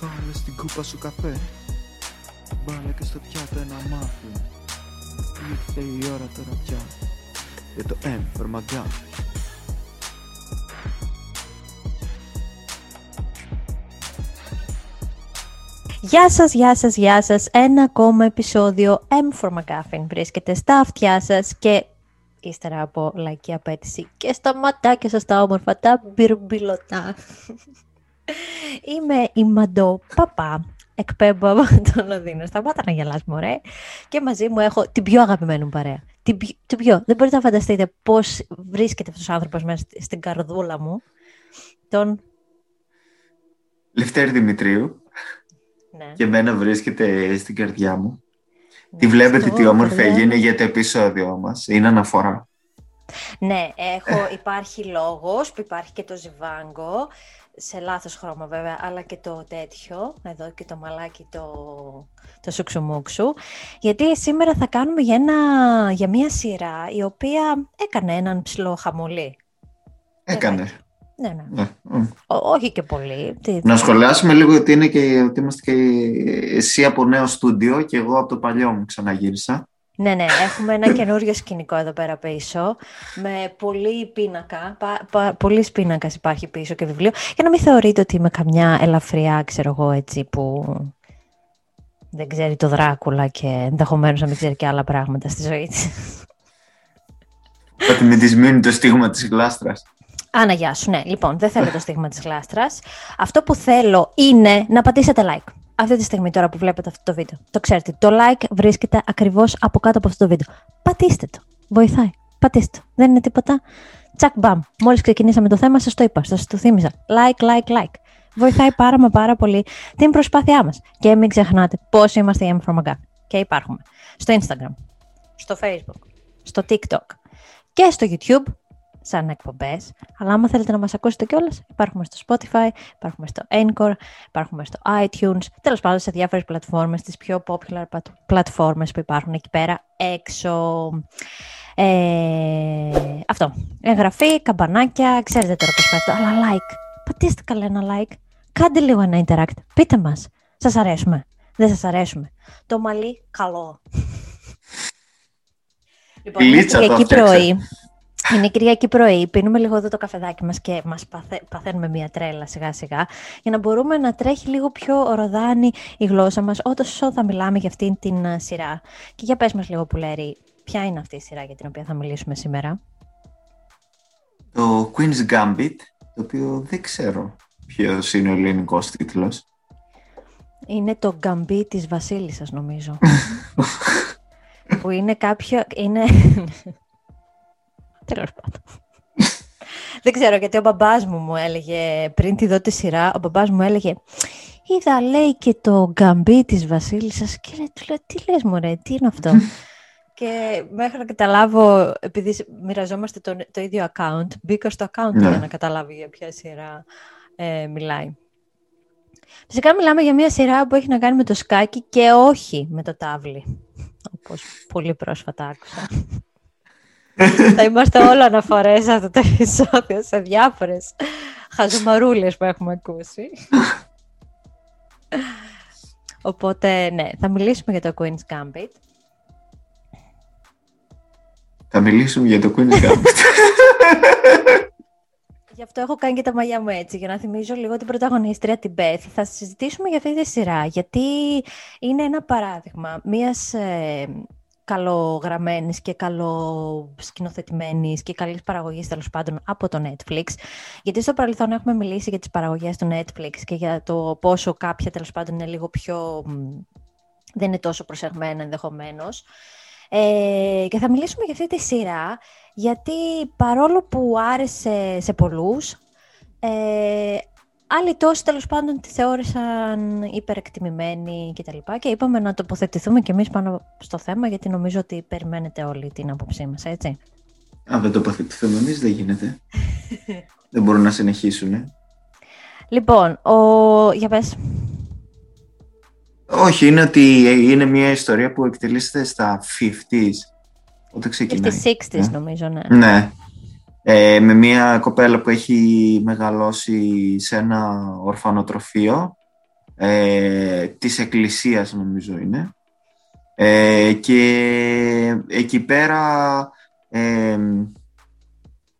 Βάλε στην κούπα σου καφέ Βάλε και στο πιάτο ένα μάφι Ήρθε η ώρα τώρα πια Για το M φορμαγκά Γεια σας, γεια σας, γεια σας. Ένα ακόμα επεισόδιο M for McGuffin βρίσκεται στα αυτιά σας και ύστερα από λαϊκή απέτηση και στα ματάκια σας τα όμορφα, τα μπυρμπιλωτά. Είμαι η Μαντό Παπά, εκπέμπω από το Λονδίνο. Σταμάτα να γελάς, μωρέ. Και μαζί μου έχω την πιο αγαπημένη μου παρέα. Την πιο, την πιο. Δεν μπορείτε να φανταστείτε πώς βρίσκεται αυτός ο άνθρωπος μέσα στην καρδούλα μου. Τον... Λευτέρη Δημητρίου. Ναι. Και εμένα βρίσκεται στην καρδιά μου. Ναι, Τι βλέπετε αυτό, τι όμορφη παιδιά. έγινε για το επεισόδιο μας. Είναι αναφορά. Ναι, έχω, υπάρχει λόγος που υπάρχει και το ζιβάγκο, σε λάθος χρώμα βέβαια, αλλά και το τέτοιο, εδώ και το μαλάκι το, το σουξουμούξου, γιατί σήμερα θα κάνουμε για, ένα, για μια σειρά η οποία έκανε έναν ψηλό χαμολή. Έκανε. Ναι, ναι. Ναι. μ. Ό- όχι και πολύ. Τι- Να σχολιάσουμε λίγο ότι, είναι και, ότι είμαστε και εσύ από νέο στούντιο και εγώ από το παλιό μου ξαναγύρισα. Ναι, ναι, έχουμε ένα καινούριο σκηνικό εδώ πέρα πίσω, με πολύ πίνακα, πα, πα, πολλής πίνακας υπάρχει πίσω και βιβλίο, για να μην θεωρείτε ότι είμαι καμιά ελαφριά, ξέρω εγώ, έτσι, που δεν ξέρει το Δράκουλα και ενδεχομένως να μην ξέρει και άλλα πράγματα στη ζωή της. Ότι μην της μείνει το στίγμα της γλάστρας. Άνα, γεια σου, ναι. Λοιπόν, δεν θέλω το στίγμα της γλάστρας. Αυτό που θέλω είναι να πατήσετε like. Αυτή τη στιγμή τώρα που βλέπετε αυτό το βίντεο. Το ξέρετε, το like βρίσκεται ακριβώς από κάτω από αυτό το βίντεο. Πατήστε το. Βοηθάει. Πατήστε το. Δεν είναι τίποτα. Τσακ μπαμ. Μόλις ξεκινήσαμε το θέμα, σας το είπα, σας το θύμισα. Like, like, like. Βοηθάει πάρα μα πάρα πολύ την προσπάθειά μας. Και μην ξεχνάτε πώς είμαστε η M4MAGA. Και υπάρχουμε στο Instagram, στο Facebook, στο TikTok και στο YouTube σαν εκπομπές. Αλλά άμα θέλετε να μας ακούσετε κιόλας, υπάρχουμε στο Spotify, υπάρχουμε στο Anchor, υπάρχουμε στο iTunes, τέλος πάντων σε διάφορες πλατφόρμες, τις πιο popular πλατ- πλατφόρμες που υπάρχουν εκεί πέρα έξω. Ε, αυτό. Εγγραφή, καμπανάκια, ξέρετε τώρα πώς πάει αυτό, αλλά like. Πατήστε καλά ένα like. Κάντε λίγο ένα interact. Πείτε μας. Σας αρέσουμε. Δεν σας αρέσουμε. Το μαλλί καλό. λοιπόν, είναι Λίτσα το Κυριακή φτιάξε. πρωί. Είναι Κυριακή πρωί, πίνουμε λίγο εδώ το καφεδάκι μας και μας παθε, παθαίνουμε μια τρέλα σιγά σιγά για να μπορούμε να τρέχει λίγο πιο ροδάνη η γλώσσα μας όσο θα μιλάμε για αυτήν την α, σειρά. Και για πες μας λίγο Πουλέρη, ποια είναι αυτή η σειρά για την οποία θα μιλήσουμε σήμερα; Το Queen's Gambit, το οποίο δεν ξέρω ποιος είναι ο ελληνικός τίτλος. Είναι το γκαμπί της Βασίλισσας νομίζω. που είναι κάποιο... Είναι... Τέλος πάντων. Δεν ξέρω γιατί ο μπαμπάς μου μου έλεγε πριν τη δω τη σειρά, ο μπαμπάς μου έλεγε είδα λέει και το γκαμπί της Βασίλισσας και λέει, του λέω τι λες μωρέ, τι είναι αυτό; και μέχρι να καταλάβω, επειδή μοιραζόμαστε το, το ίδιο account, μπήκα στο account Ναι. για να καταλάβω για ποια σειρά ε, μιλάει. Φυσικά μιλάμε για μια σειρά που έχει να κάνει με το σκάκι και όχι με το τάβλι. Όπως πολύ πρόσφατα άκουσα. Θα είμαστε όλο αναφορές σε αυτό το επεισόδιο, σε διάφορες χαζομαρούλες που έχουμε ακούσει. Οπότε, ναι, θα μιλήσουμε για το Queen's Gambit. Θα μιλήσουμε για το Queen's Gambit. Γι' αυτό έχω κάνει και τα μαλλιά μου έτσι, για να θυμίζω λίγο την πρωταγωνίστρια την Beth. Θα συζητήσουμε για αυτή τη σειρά, γιατί είναι ένα παράδειγμα μιας ε, καλογραμμένης και καλοσκηνοθετημένης και καλής παραγωγής τέλος πάντων από το Netflix. Γιατί στο παρελθόν έχουμε μιλήσει για τις παραγωγές του Netflix και για το πόσο κάποια τέλος πάντων είναι λίγο πιο... μ, δεν είναι τόσο προσεγμένα ενδεχομένως. Ε, και θα μιλήσουμε για αυτή τη σειρά, γιατί παρόλο που άρεσε σε πολλούς, ε, άλλοι τόσοι τέλος πάντων τη θεώρησαν υπερεκτιμημένη κτλ. Και, και είπαμε να τοποθετηθούμε κι εμείς πάνω στο θέμα, γιατί νομίζω ότι περιμένετε όλοι την άποψή μας, έτσι. Αν δεν τοποθετηθούμε εμείς δεν γίνεται. δεν μπορούν να συνεχίσουν. Λοιπόν, ο... για πες. Όχι, είναι ότι είναι μια ιστορία που εκτελήσεται στα 50s. Όταν ξεκινάει. Στις 60s Ε. νομίζω, ναι. Ναι. Ε, με μια κοπέλα που έχει μεγαλώσει σε ένα ορφανοτροφείο ε, της εκκλησίας νομίζω είναι. Ε, και εκεί πέρα ε,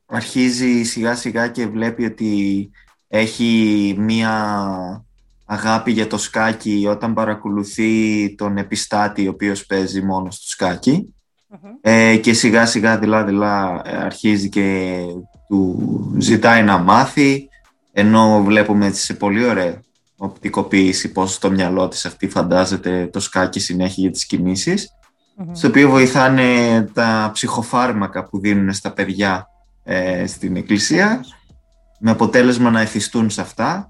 αρχίζει σιγά σιγά και βλέπει ότι έχει μία αγάπη για το σκάκι όταν παρακολουθεί τον επιστάτη ο οποίος παίζει μόνος στο σκακι ε, και σιγά σιγά δειλά δειλά αρχίζει και του ζητάει να μάθει ενώ βλέπουμε έτσι σε πολύ ωραία οπτικοποίηση πώς το μυαλό της αυτή φαντάζεται το σκάκι συνέχεια για τις κινησεις στο οποίο βοηθάνε τα ψυχοφάρμακα που δίνουν στα παιδιά ε, στην εκκλησία με αποτέλεσμα να εθιστούν σε αυτά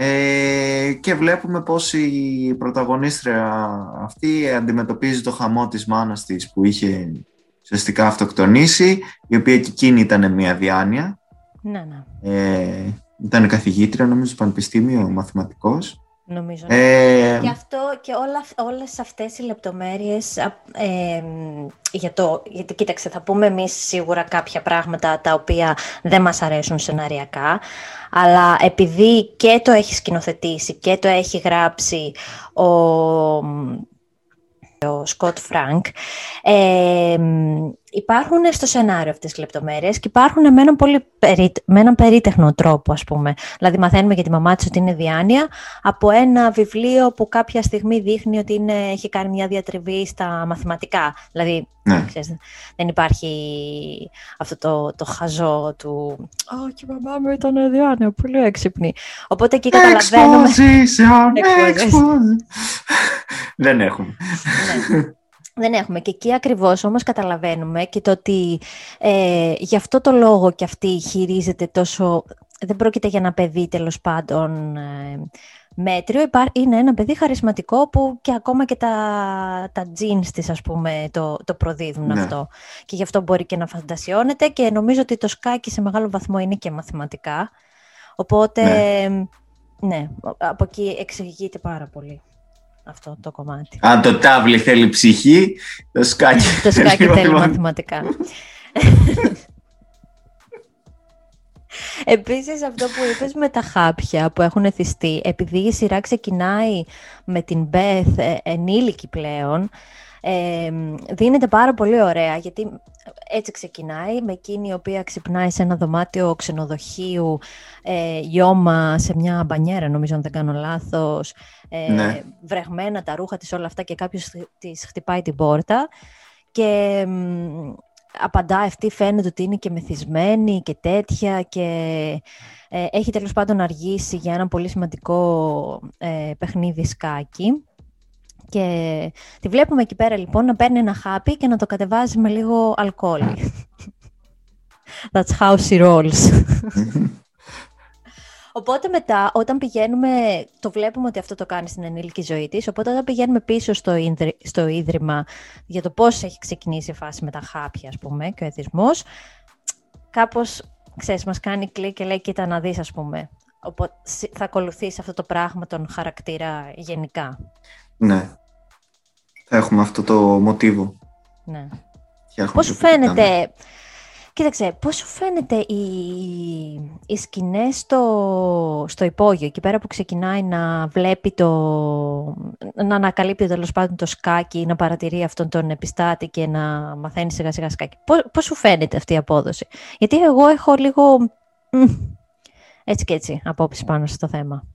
ε, και βλέπουμε πως η πρωταγωνίστρια αυτή αντιμετωπίζει το χαμό της μάνας της που είχε ουσιαστικά αυτοκτονήσει η οποία και εκείνη ήταν μια διάνοια ναι, ναι. Ε, ήταν καθηγήτρια νομίζω στο Πανεπιστήμιο, μαθηματικός Νομίζω. Ε... Και αυτό και όλα, όλες αυτές οι λεπτομέρειες ε, για το, γιατί κοίταξε θα πούμε εμείς σίγουρα κάποια πράγματα τα οποία δεν μας αρέσουν σεναριακά αλλά επειδή και το έχει σκηνοθετήσει και το έχει γράψει ο, ο Σκοτ Φρανκ ε, υπάρχουν στο σενάριο αυτές τις λεπτομέρειες και υπάρχουν με έναν, πολύ περί, με έναν περίτεχνο τρόπο, ας πούμε. Δηλαδή, μαθαίνουμε για τη μαμά της ότι είναι διάνοια από ένα βιβλίο που κάποια στιγμή δείχνει ότι είναι, έχει κάνει μια διατριβή στα μαθηματικά. Δηλαδή, ναι. ξέρεις, δεν υπάρχει αυτό το, το χαζό του «Ω, και η μαμά μου ήταν διάνοια, πολύ έξυπνη». Οπότε εκεί καταλαβαίνουμε... Δεν έχουμε. Ναι. Δεν έχουμε. Και εκεί ακριβώς όμως καταλαβαίνουμε και το ότι ε, γι' αυτό το λόγο και αυτή χειρίζεται τόσο... Δεν πρόκειται για ένα παιδί τέλος πάντων ε, μέτριο. Είναι ένα παιδί χαρισματικό που και ακόμα και τα, τα jeans της ας πούμε το, το προδίδουν ναι. αυτό. Και γι' αυτό μπορεί και να φαντασιώνεται και νομίζω ότι το σκάκι σε μεγάλο βαθμό είναι και μαθηματικά. Οπότε, ναι, ναι από εκεί εξηγείται πάρα πολύ αυτό το κομμάτι. Αν το τάβλι θέλει ψυχή, το σκάκι, το σκάκι θέλει μαθηματικά. Επίσης αυτό που είπες με τα χάπια που έχουν εθιστεί, επειδή η σειρά ξεκινάει με την Μπεθ ε, ενήλικη πλέον, ε, δίνεται πάρα πολύ ωραία γιατί έτσι ξεκινάει με εκείνη η οποία ξυπνάει σε ένα δωμάτιο ξενοδοχείου ε, γιώμα σε μια μπανιέρα νομίζω αν δεν κάνω λάθος. Ε, ναι. βρεγμένα τα ρούχα της όλα αυτά και κάποιος της χτυπάει την πόρτα. Και απαντά αυτή φαίνεται ότι είναι και μεθυσμένη και τέτοια και ε, έχει τέλος πάντων αργήσει για ένα πολύ σημαντικό ε, παιχνίδι σκάκι και τη βλέπουμε εκεί πέρα λοιπόν να παίρνει ένα χάπι και να το κατεβάζει με λίγο αλκοόλ. That's how she rolls. Οπότε μετά, όταν πηγαίνουμε, το βλέπουμε ότι αυτό το κάνει στην ενήλικη ζωή της, οπότε όταν πηγαίνουμε πίσω στο, στο Ίδρυμα για το πώς έχει ξεκινήσει η φάση με τα χάπια, ας πούμε, και ο εθισμός, κάπως, ξέρεις, μας κάνει κλικ και λέει, κοίτα να δεις, ας πούμε. Οπότε θα ακολουθήσει αυτό το πράγμα τον χαρακτήρα γενικά. Ναι. Θα έχουμε αυτό το μοτίβο. Ναι. Πώς σου φαίνεται... Κοίταξε, πώς σου φαίνεται οι, οι σκηνές στο, στο υπόγειο, εκεί πέρα που ξεκινάει να βλέπει το... να ανακαλύπτει τέλος πάντων το σκάκι, να παρατηρεί αυτόν τον επιστάτη και να μαθαίνει σιγά σιγά σκάκι. Πώς, πώς σου φαίνεται αυτή η απόδοση; Γιατί εγώ έχω λίγο έτσι και έτσι απόψη πάνω στο θέμα.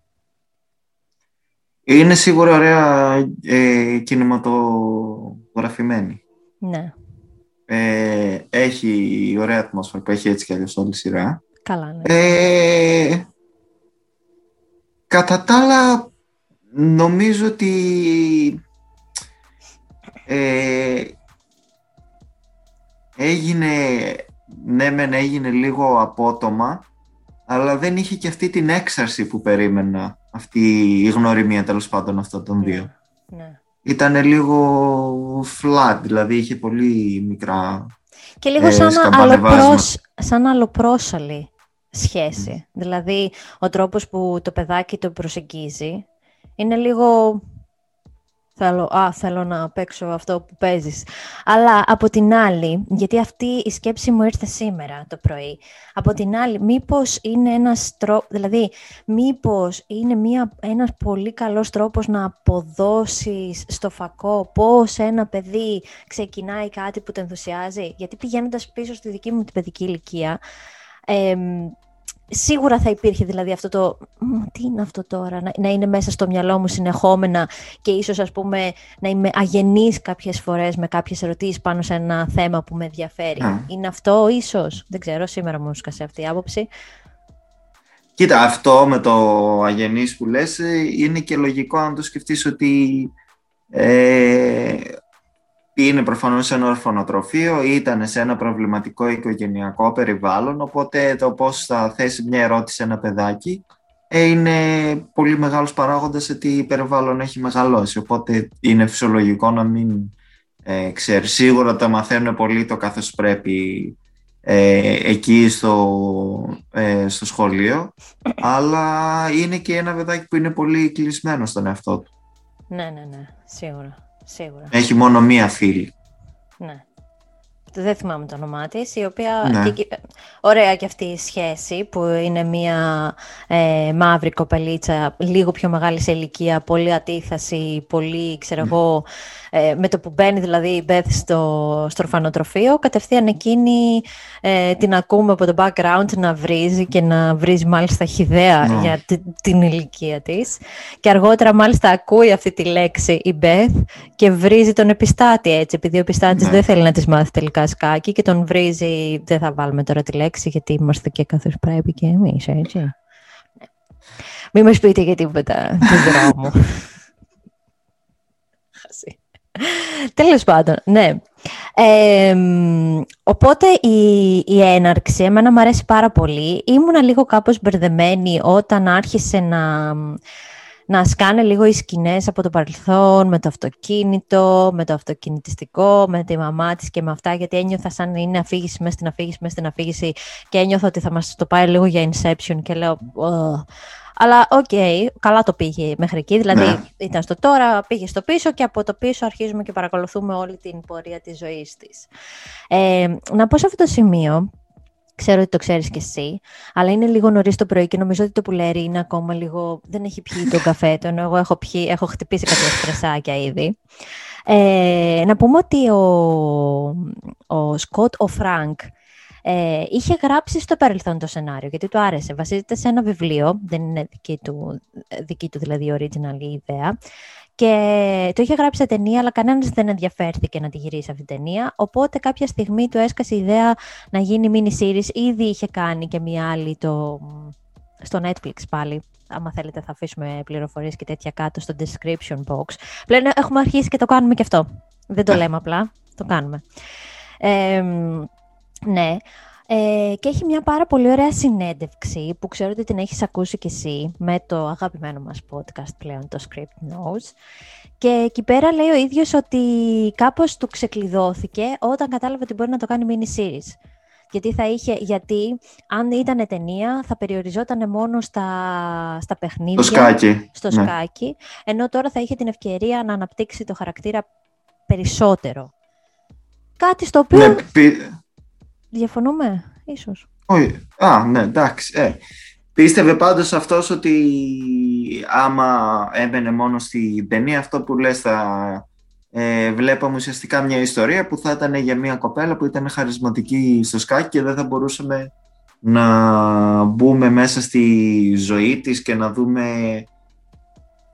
Είναι σίγουρα ωραία ε, κινηματογραφημένη. Ναι. Ε, έχει ωραία ατμόσφαιρα που έχει έτσι κι αλλιώς όλη η σειρά. Καλά, ναι. Ε, κατά τα άλλα, νομίζω ότι ε, έγινε, ναι μεν έγινε λίγο απότομα, αλλά δεν είχε και αυτή την έξαρση που περίμενα αυτή η γνωριμία τέλος πάντων αυτών των δύο. Ναι. ναι. Ήταν λίγο flat, δηλαδή είχε πολύ μικρά Και λίγο ε, σαν, αλλοπρόσ, σαν αλλοπρόσαλη σχέση. Δηλαδή, ο τρόπος που το παιδάκι το προσεγγίζει είναι λίγο Θέλω, α, θέλω να παίξω αυτό που παίζεις. Αλλά από την άλλη, γιατί αυτή η σκέψη μου ήρθε σήμερα το πρωί, από την άλλη, μήπως είναι ένας τρόπος, δηλαδή, μήπως είναι μια, ένας πολύ καλός τρόπος να αποδώσεις στο φακό πώς ένα παιδί ξεκινάει κάτι που το ενθουσιάζει; Γιατί πηγαίνοντας πίσω στη δική μου την παιδική ηλικία, σίγουρα θα υπήρχε δηλαδή αυτό το τι είναι αυτό τώρα, να, να, είναι μέσα στο μυαλό μου συνεχόμενα και ίσως ας πούμε να είμαι αγενής κάποιες φορές με κάποιες ερωτήσεις πάνω σε ένα θέμα που με ενδιαφέρει. Είναι αυτό ίσως, δεν ξέρω, σήμερα μου έσκασε αυτή η άποψη. Κοίτα, αυτό με το αγενής που λες ε, είναι και λογικό αν το σκεφτείς ότι ε, είναι προφανώς σε ένα ορφανοτροφείο, ήταν σε ένα προβληματικό οικογενειακό περιβάλλον, οπότε το πώς θα θέσει μια ερώτηση σε ένα παιδάκι ε, είναι πολύ μεγάλος παράγοντας ότι περιβάλλον έχει μεγαλώσει, οπότε είναι φυσιολογικό να μην ε, ξέρεις. Σίγουρα το μαθαίνουν πολύ το καθώς πρέπει ε, εκεί στο, ε, στο σχολείο, αλλά είναι και ένα παιδάκι που είναι πολύ κλεισμένο στον εαυτό του. Ναι, ναι, ναι, σίγουρα. Σίγουρα. Έχει μόνο μία φίλη. Ναι. Δεν θυμάμαι το όνομά της, η οποία. Ναι. Και, ωραία και αυτή η σχέση που είναι μία ε, μαύρη κοπελίτσα, λίγο πιο μεγάλη σε ηλικία, πολύ ατίθαση, πολύ, ξέρω ναι. εγώ, ε, με το που μπαίνει δηλαδή η Μπεθ στο, στο ορφανοτροφείο, κατευθείαν εκείνη ε, την ακούμε από το background να βρίζει και να βρίζει μάλιστα χιδέα ναι. για την ηλικία της. Και αργότερα μάλιστα ακούει αυτή τη λέξη η Μπεθ και βρίζει τον επιστάτη έτσι, επειδή ο επιστάτης ναι. δεν θέλει να της μάθει τελικά σκάκι και τον βρίζει, δεν θα βάλουμε τώρα τη λέξη γιατί είμαστε και καθώς πρέπει και εμείς, έτσι. Ναι. Μην μας πείτε για τίποτα του δρόμου. Τέλος πάντων, ναι. οπότε η, η έναρξη εμένα μου αρέσει πάρα πολύ. Ήμουνα λίγο κάπως μπερδεμένη όταν άρχισε να, να σκάνε λίγο οι σκηνές από το παρελθόν, με το αυτοκίνητο, με το αυτοκινητιστικό, με τη μαμά της και με αυτά, γιατί ένιωθα σαν είναι αφήγηση μέσα στην αφήγηση, μέσα στην αφήγηση και ένιωθα ότι θα μας το πάει λίγο για Inception και λέω... Αλλά OK, okay, καλά το πήγε μέχρι εκεί. Δηλαδή ναι. ήταν στο τώρα, πήγε στο πίσω και από το πίσω αρχίζουμε και παρακολουθούμε όλη την πορεία της ζωής της. Ε, να πω σε αυτό το σημείο, ξέρω ότι το ξέρεις κι εσύ, αλλά είναι λίγο νωρίς το πρωί και νομίζω ότι το πουλέρι είναι ακόμα λίγο... Δεν έχει πιει τον καφέ του, ενώ εγώ έχω, πιει, έχω χτυπήσει κάποια στρεσάκια ήδη. Ε, να πούμε ότι ο, ο Σκοτ, ο Φρανκ, ε, είχε γράψει στο παρελθόν το σενάριο, γιατί του άρεσε. Βασίζεται σε ένα βιβλίο, δεν είναι δική του, δική του δηλαδή original ιδέα. Και το είχε γράψει σε ταινία, αλλά κανένας δεν ενδιαφέρθηκε να τη γυρίσει αυτή την ταινία. Οπότε κάποια στιγμή του έσκασε η ιδέα να γίνει mini series. Ήδη είχε κάνει και μία άλλη το... στο Netflix πάλι. Άμα θέλετε θα αφήσουμε πληροφορίες και τέτοια κάτω στο description box. Πλέον έχουμε αρχίσει και το κάνουμε και αυτό. Δεν το λέμε απλά, το κάνουμε. Ε, ναι. Ε, και έχει μια πάρα πολύ ωραία συνέντευξη που ξέρω ότι την έχεις ακούσει κι εσύ με το αγαπημένο μας podcast πλέον, το Script Knows. Και εκεί πέρα λέει ο ίδιος ότι κάπως του ξεκλειδώθηκε όταν κατάλαβε ότι μπορεί να το κάνει mini series. Γιατί, θα είχε, γιατί αν ήταν ταινία θα περιοριζόταν μόνο στα, στα παιχνίδια. Στο σκάκι. Στο ναι. σκάκι. Ενώ τώρα θα είχε την ευκαιρία να αναπτύξει το χαρακτήρα περισσότερο. Κάτι στο οποίο... Ναι, Διαφωνούμε, ίσως. Όχι. Α, ναι, εντάξει. Ε. Πίστευε πάντως αυτός ότι άμα έμπαινε μόνο στην ταινία, αυτό που λες θα ε, βλέπαμε ουσιαστικά μια ιστορία που θα ήταν για μια κοπέλα που ήταν χαρισματική στο σκάκι και δεν θα μπορούσαμε να μπούμε μέσα στη ζωή της και να δούμε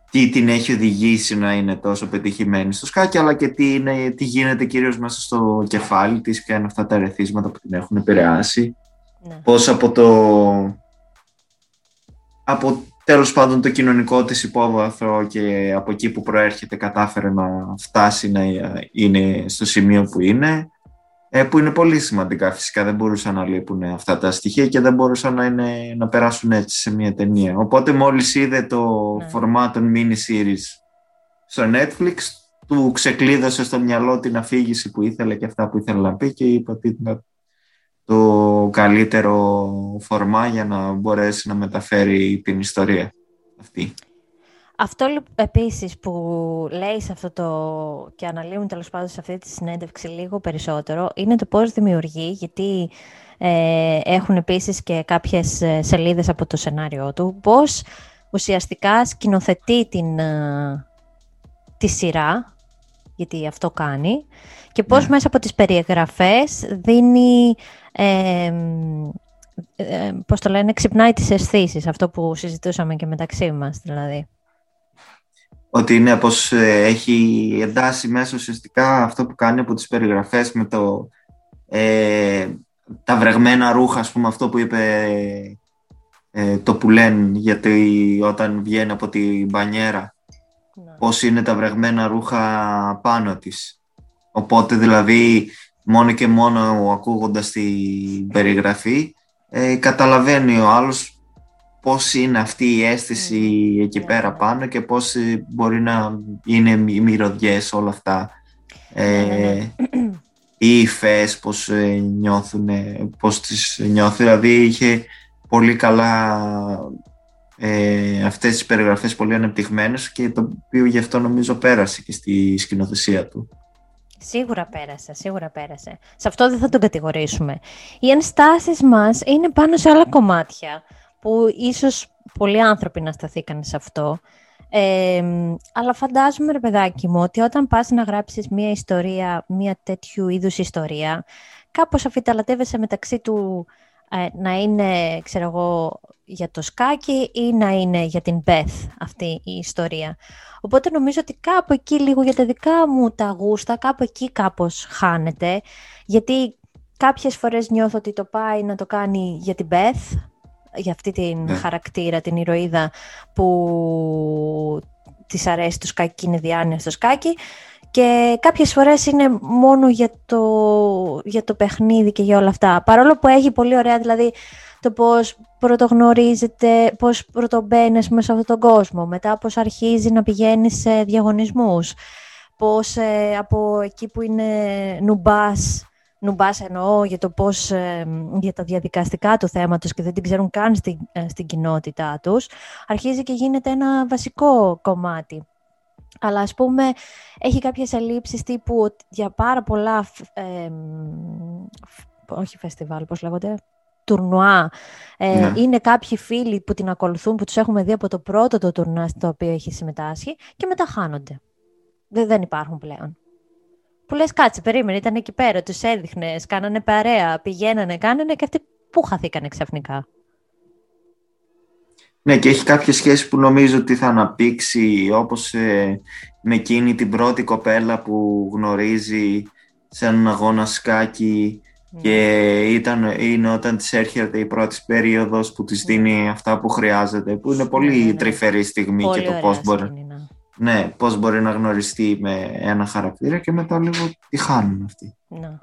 τι την έχει οδηγήσει να είναι τόσο πετυχημένη στο σκάκι, αλλά και τι, είναι, τι γίνεται κυρίως μέσα στο κεφάλι της, ποια είναι αυτά τα ερεθίσματα που την έχουν επηρεάσει. Ναι. Πώς από το... Από τέλος πάντων το κοινωνικό της υπόβαθρο και από εκεί που προέρχεται κατάφερε να φτάσει να είναι στο σημείο που είναι. Ε, που είναι πολύ σημαντικά φυσικά, δεν μπορούσαν να λείπουν αυτά τα στοιχεία και δεν μπορούσαν να, είναι, να περάσουν έτσι σε μια ταινία. Οπότε μόλις είδε το ναι. format των mini series στο Netflix, του ξεκλείδωσε στο μυαλό την αφήγηση που ήθελε και αυτά που ήθελε να πει και είπε ότι ήταν το καλύτερο φορμά για να μπορέσει να μεταφέρει την ιστορία αυτή. Αυτό επίσης που λέει σε αυτό το και αναλύουν τέλος πάντων σε αυτή τη συνέντευξη λίγο περισσότερο είναι το πώς δημιουργεί, γιατί ε, έχουν επίσης και κάποιες ε, σελίδες από το σενάριό του, πώς ουσιαστικά σκηνοθετεί την, ε, τη σειρά, γιατί αυτό κάνει, και πώς ναι. μέσα από τις περιεγραφές δίνει, ε, ε, πώς το λένε, ξυπνάει τις αισθήσεις, αυτό που συζητούσαμε και μεταξύ μας δηλαδή. Ότι είναι πως ε, έχει εντάσει μέσα ουσιαστικά αυτό που κάνει από τις περιγραφές με το, ε, τα βρεγμένα ρούχα, ας πούμε, αυτό που είπε ε, το που λένε, γιατί όταν βγαίνει από την μπανιέρα, ναι. πώς είναι τα βρεγμένα ρούχα πάνω της. Οπότε δηλαδή μόνο και μόνο ακούγοντας την περιγραφή ε, καταλαβαίνει ο άλλος πώς είναι αυτή η αίσθηση mm. εκεί ναι, πέρα ναι. πάνω και πώς ε, μπορεί να είναι οι μυρωδιές όλα αυτά. Ε, οι υφές, πώς ε, νιώθουν, πώς τις νιώθει. Δηλαδή είχε πολύ καλά ε, αυτές τις περιγραφές πολύ ανεπτυγμένες και το οποίο γι' αυτό νομίζω πέρασε και στη σκηνοθεσία του. Σίγουρα πέρασε, σίγουρα πέρασε. Σε αυτό δεν θα τον κατηγορήσουμε. Οι ενστάσεις μας είναι πάνω σε άλλα κομμάτια που ίσως πολλοί άνθρωποι να σταθήκαν σε αυτό. Ε, αλλά φαντάζομαι, ρε παιδάκι μου, ότι όταν πας να γράψεις μία ιστορία, μία τέτοιου είδους ιστορία, κάπως αφιταλατεύεσαι μεταξύ του ε, να είναι, ξέρω εγώ, για το σκάκι ή να είναι για την Beth αυτή η ιστορία. Οπότε νομίζω ότι κάπου εκεί λίγο για τα δικά μου τα γούστα, κάπου εκεί κάπως χάνεται, γιατί κάποιες φορές νιώθω ότι το πάει να το κάνει για την Beth, για αυτή την ναι. χαρακτήρα, την ηρωίδα που της αρέσει το σκάκι και είναι διάνοια στο σκάκι και κάποιες φορές είναι μόνο για το, για το παιχνίδι και για όλα αυτά. Παρόλο που έχει πολύ ωραία δηλαδή το πώς πρωτογνωρίζεται, πώς πρωτομπαίνεις μέσα σε αυτόν τον κόσμο, μετά πώς αρχίζει να πηγαίνει σε διαγωνισμούς, πώς ε, από εκεί που είναι νουμπάς νουμπάς εννοώ για το πώς, ε, για τα διαδικαστικά του θέματος και δεν την ξέρουν καν στην, ε, στην κοινότητά τους, αρχίζει και γίνεται ένα βασικό κομμάτι. Αλλά ας πούμε έχει κάποιες ελλείψεις τύπου ότι για πάρα πολλά, ε, όχι φεστιβάλ, πώς λέγονται, τουρνουά. Ε, ναι. Είναι κάποιοι φίλοι που την ακολουθούν, που τους έχουμε δει από το πρώτο το τουρνουά στο οποίο έχει συμμετάσχει και μετά χάνονται. Δεν, δεν υπάρχουν πλέον. Που λες κάτσε, περίμενε, ήταν εκεί πέρα, τους έδειχνες, κάνανε παρέα, πηγαίνανε, κάνανε και αυτοί πού χαθήκανε ξαφνικά. Ναι, και έχει κάποιες σχέσεις που νομίζω ότι θα αναπτύξει, όπως ε, με εκείνη την πρώτη κοπέλα που γνωρίζει σε έναν αγώνα σκάκι ναι. και ήταν, είναι όταν της έρχεται η πρώτη περίοδος που της ναι. δίνει αυτά που χρειάζεται, που είναι πολύ ναι, ναι, ναι. τρυφερή στιγμή και το πώς μπορεί ναι, πώς μπορεί να γνωριστεί με ένα χαρακτήρα και μετά λίγο τη χάνουν αυτοί. Ναι.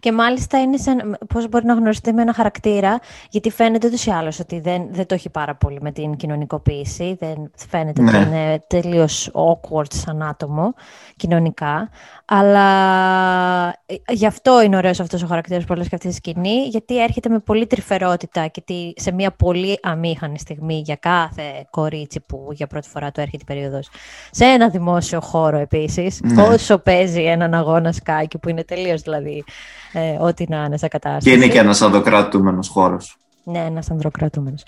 Και μάλιστα είναι σαν πώς μπορεί να γνωριστεί με ένα χαρακτήρα, γιατί φαίνεται ούτως ή άλλως ότι δεν, δεν το έχει πάρα πολύ με την κοινωνικοποίηση, δεν φαίνεται ναι. ότι είναι τελείως awkward σαν άτομο κοινωνικά, αλλά ε, γι' αυτό είναι ωραίος αυτός ο χαρακτήρας που λες και αυτή τη σκηνή, γιατί έρχεται με πολύ τρυφερότητα και σε μια πολύ αμήχανη στιγμή για κάθε κορίτσι που για πρώτη φορά του έρχεται η περίοδος. Σε ένα δημόσιο χώρο επίσης, ναι. όσο παίζει έναν αγώνα σκάκι που είναι τελείως δηλαδή ε, ό,τι να είναι σε κατάσταση. Και είναι και ένας ανδροκρατούμενος χώρος. Ναι, ένας ανδροκρατούμενος.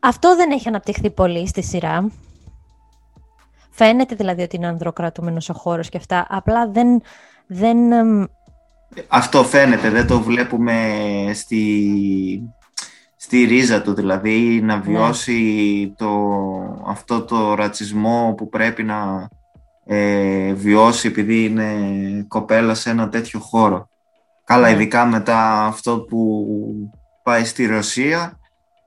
Αυτό δεν έχει αναπτυχθεί πολύ στη σειρά. Φαίνεται δηλαδή ότι είναι ανδροκρατούμενος ο χώρος και αυτά, απλά δεν... δεν αυτό φαίνεται, δεν το βλέπουμε στη, στη ρίζα του, δηλαδή να ναι. βιώσει το, αυτό το ρατσισμό που πρέπει να ε, βιώσει επειδή είναι κοπέλα σε ένα τέτοιο χώρο. Καλά, ναι. ειδικά μετά αυτό που πάει στη Ρωσία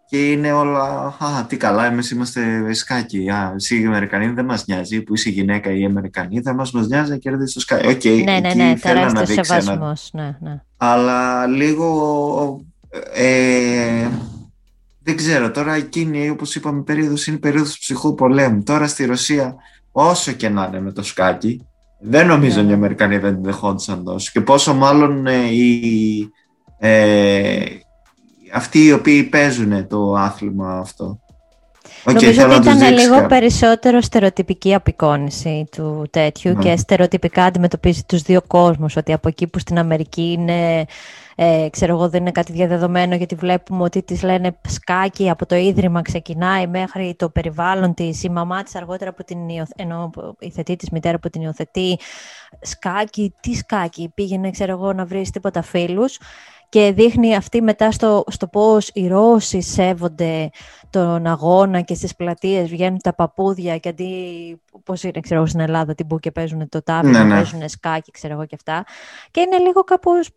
και είναι όλα, α, τι καλά, εμείς είμαστε σκάκι, α, εσύ οι Αμερικανοί δεν μας νοιάζει, που είσαι γυναίκα ή Αμερικανοί, δεν μας, μας νοιάζει να κερδίσεις το σκάκι. OK, okay, ναι, ναι, ναι, τεράστιο σεβασμός, ναι, ναι. Αλλά λίγο, ε, δεν ξέρω, τώρα εκείνη, όπως είπαμε, περίοδος είναι περίοδος ψυχρού πολέμου. Τώρα στη Ρωσία, όσο και να είναι με το σκάκι, δεν νομίζω ότι οι Αμερικανοί δεν δεχόντουσαν τόσο. Και πόσο μάλλον ε, οι, ε, αυτοί οι οποίοι παίζουν το άθλημα αυτό. Οκ, Νομίζω θέλω ότι να τους ήταν δείξεις λίγο κάτι. περισσότερο στερεοτυπική απεικόνιση του τέτοιου Ναι. και στερεοτυπικά αντιμετωπίζει τους δύο κόσμους, ότι από εκεί που στην Αμερική είναι, ε, ξέρω εγώ, δεν είναι κάτι διαδεδομένο γιατί βλέπουμε ότι τις λένε σκάκι από το ίδρυμα ξεκινάει μέχρι το περιβάλλον της, η μαμά της αργότερα που την υιοθ... ενώ η θετή της μητέρα που την υιοθετεί, σκάκι, τι σκάκι, πήγαινε ξέρω εγώ να βρεις τίποτα φίλους και δείχνει αυτή μετά στο, στο πώς οι Ρώσοι σέβονται τον αγώνα και στις πλατείες βγαίνουν τα παπούδια και αντί, πώς είναι ξέρω εγώ στην Ελλάδα, την που και παίζουν το τάβι, Ναι, να ναι. παίζουν σκάκι ξέρω εγώ και αυτά και είναι λίγο κάπως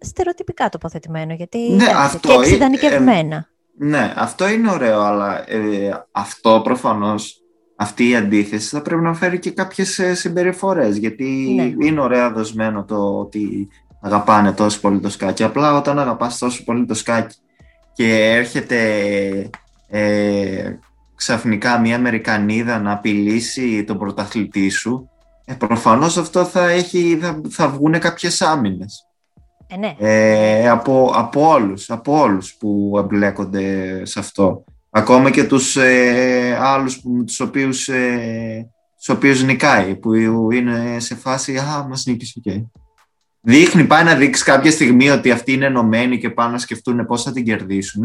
στερεοτυπικά τοποθετημένο γιατί Ναι, εντάξει, αυτό και είναι- εξειδανικευμένα. Ναι, αυτό είναι ωραίο, αλλά ε, αυτό προφανώς, αυτή η αντίθεση θα πρέπει να φέρει και κάποιες ε, συμπεριφορές, γιατί Ναι. είναι ωραία δοσμένο το ότι αγαπάνε τόσο πολύ το σκάκι. Απλά όταν αγαπάς τόσο πολύ το σκάκι και έρχεται ε, ξαφνικά μια Αμερικανίδα να απειλήσει τον πρωταθλητή σου, ε, προφανώς αυτό θα, έχει, θα, θα βγουν κάποιες άμυνες. Ε, ναι. Ε, από, από όλους, από όλους που εμπλέκονται σε αυτό. Ακόμα και τους ε, άλλους που, με τους οποίους, ε, τους οποίους νικάει, που είναι σε φάση «Α, μας νίκησε, ok». Δείχνει, πάει να δείξει κάποια στιγμή ότι αυτοί είναι ενωμένοι και πάνε να σκεφτούν πώς θα την κερδίσουν.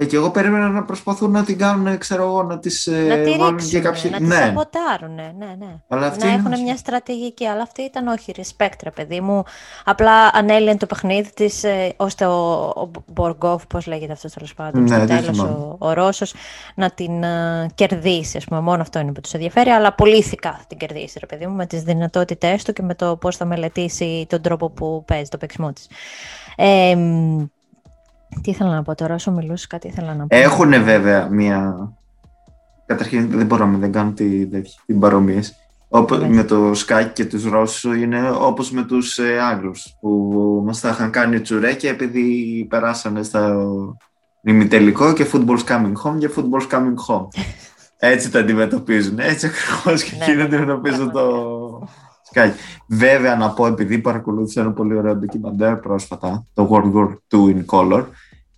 Ε, και εγώ περίμενα να προσπαθούν να την κάνουν, ξέρω εγώ, να τις ε, να τη βάλουν ρίξουν, και κάποιοι... να τη ναι, σαμποτάρουν, ναι, ναι. αλλά αυτή να είναι- έχουν μια στρατηγική, αλλά αυτή ήταν όχι, respect ρε παιδί μου. Απλά ανέλυε το παιχνίδι της, ε, ώστε ο, ο Μποργόφ, πώς λέγεται αυτός τέλος πάντων, Ναι, στο δεν τέλος θυμάμαι. ο, ο Ρώσος, να την ε, κερδίσει, ας πούμε, μόνο αυτό είναι που τους ενδιαφέρει, αλλά πολύ ηθικά θα την κερδίσει ρε παιδί μου, με τις δυνατότητές του και με το πώς θα μελετήσει τον τρόπο που παίζει το παίξιμό της. Ε, μ, τι ήθελα να πω τώρα, όσο μιλούσες κάτι ήθελα να πω. Έχουν βέβαια μία. Καταρχήν δεν μπορώ να δεν κάνω τη, τέτοια, την παρομοία. Όπως Ναι. με το Σκάκι και τους Ρώσους είναι όπως με τους ε, Άγγλους που μας τα είχαν κάνει τσουρέκια επειδή περάσανε στα ημιτελικό και football's coming home και football's coming home. Έτσι τα αντιμετωπίζουν. Έτσι ακριβώς και Ναι, εκείνοι ναι, αντιμετωπίζουν το Σκάκι. Βέβαια να πω επειδή παρακολούθησα ένα πολύ ωραίο ντοκιμαντέρ πρόσφατα, το World War II in Color,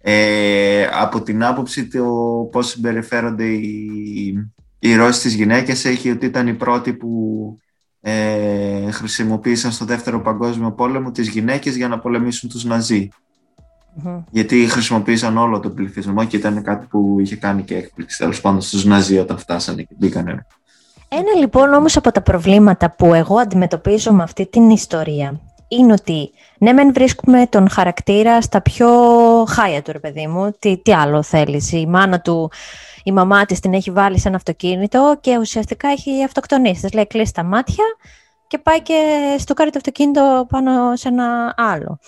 ε, από την άποψη το πώς συμπεριφέρονται οι, οι Ρώσοι στις γυναίκες έχει ότι ήταν οι πρώτοι που ε, χρησιμοποίησαν στο δεύτερο παγκόσμιο πόλεμο τις γυναίκες για να πολεμήσουν τους Ναζί. Μμμ. Γιατί χρησιμοποίησαν όλο τον πληθυσμό και ήταν κάτι που είχε κάνει και έκπληξη τέλος πάντων στους Ναζί όταν φτάσανε και μπήκανε. Ένα λοιπόν όμως από τα προβλήματα που εγώ αντιμετωπίζω με αυτή την ιστορία είναι ότι ναι μεν βρίσκουμε τον χαρακτήρα στα πιο χάια του ρε παιδί μου, τι, τι άλλο θέλεις, η μάνα του, η μαμά της την έχει βάλει σε ένα αυτοκίνητο και ουσιαστικά έχει αυτοκτονήσεις, της λέει κλείσει τα μάτια και πάει και στο κάρει το αυτοκίνητο πάνω σε ένα άλλο.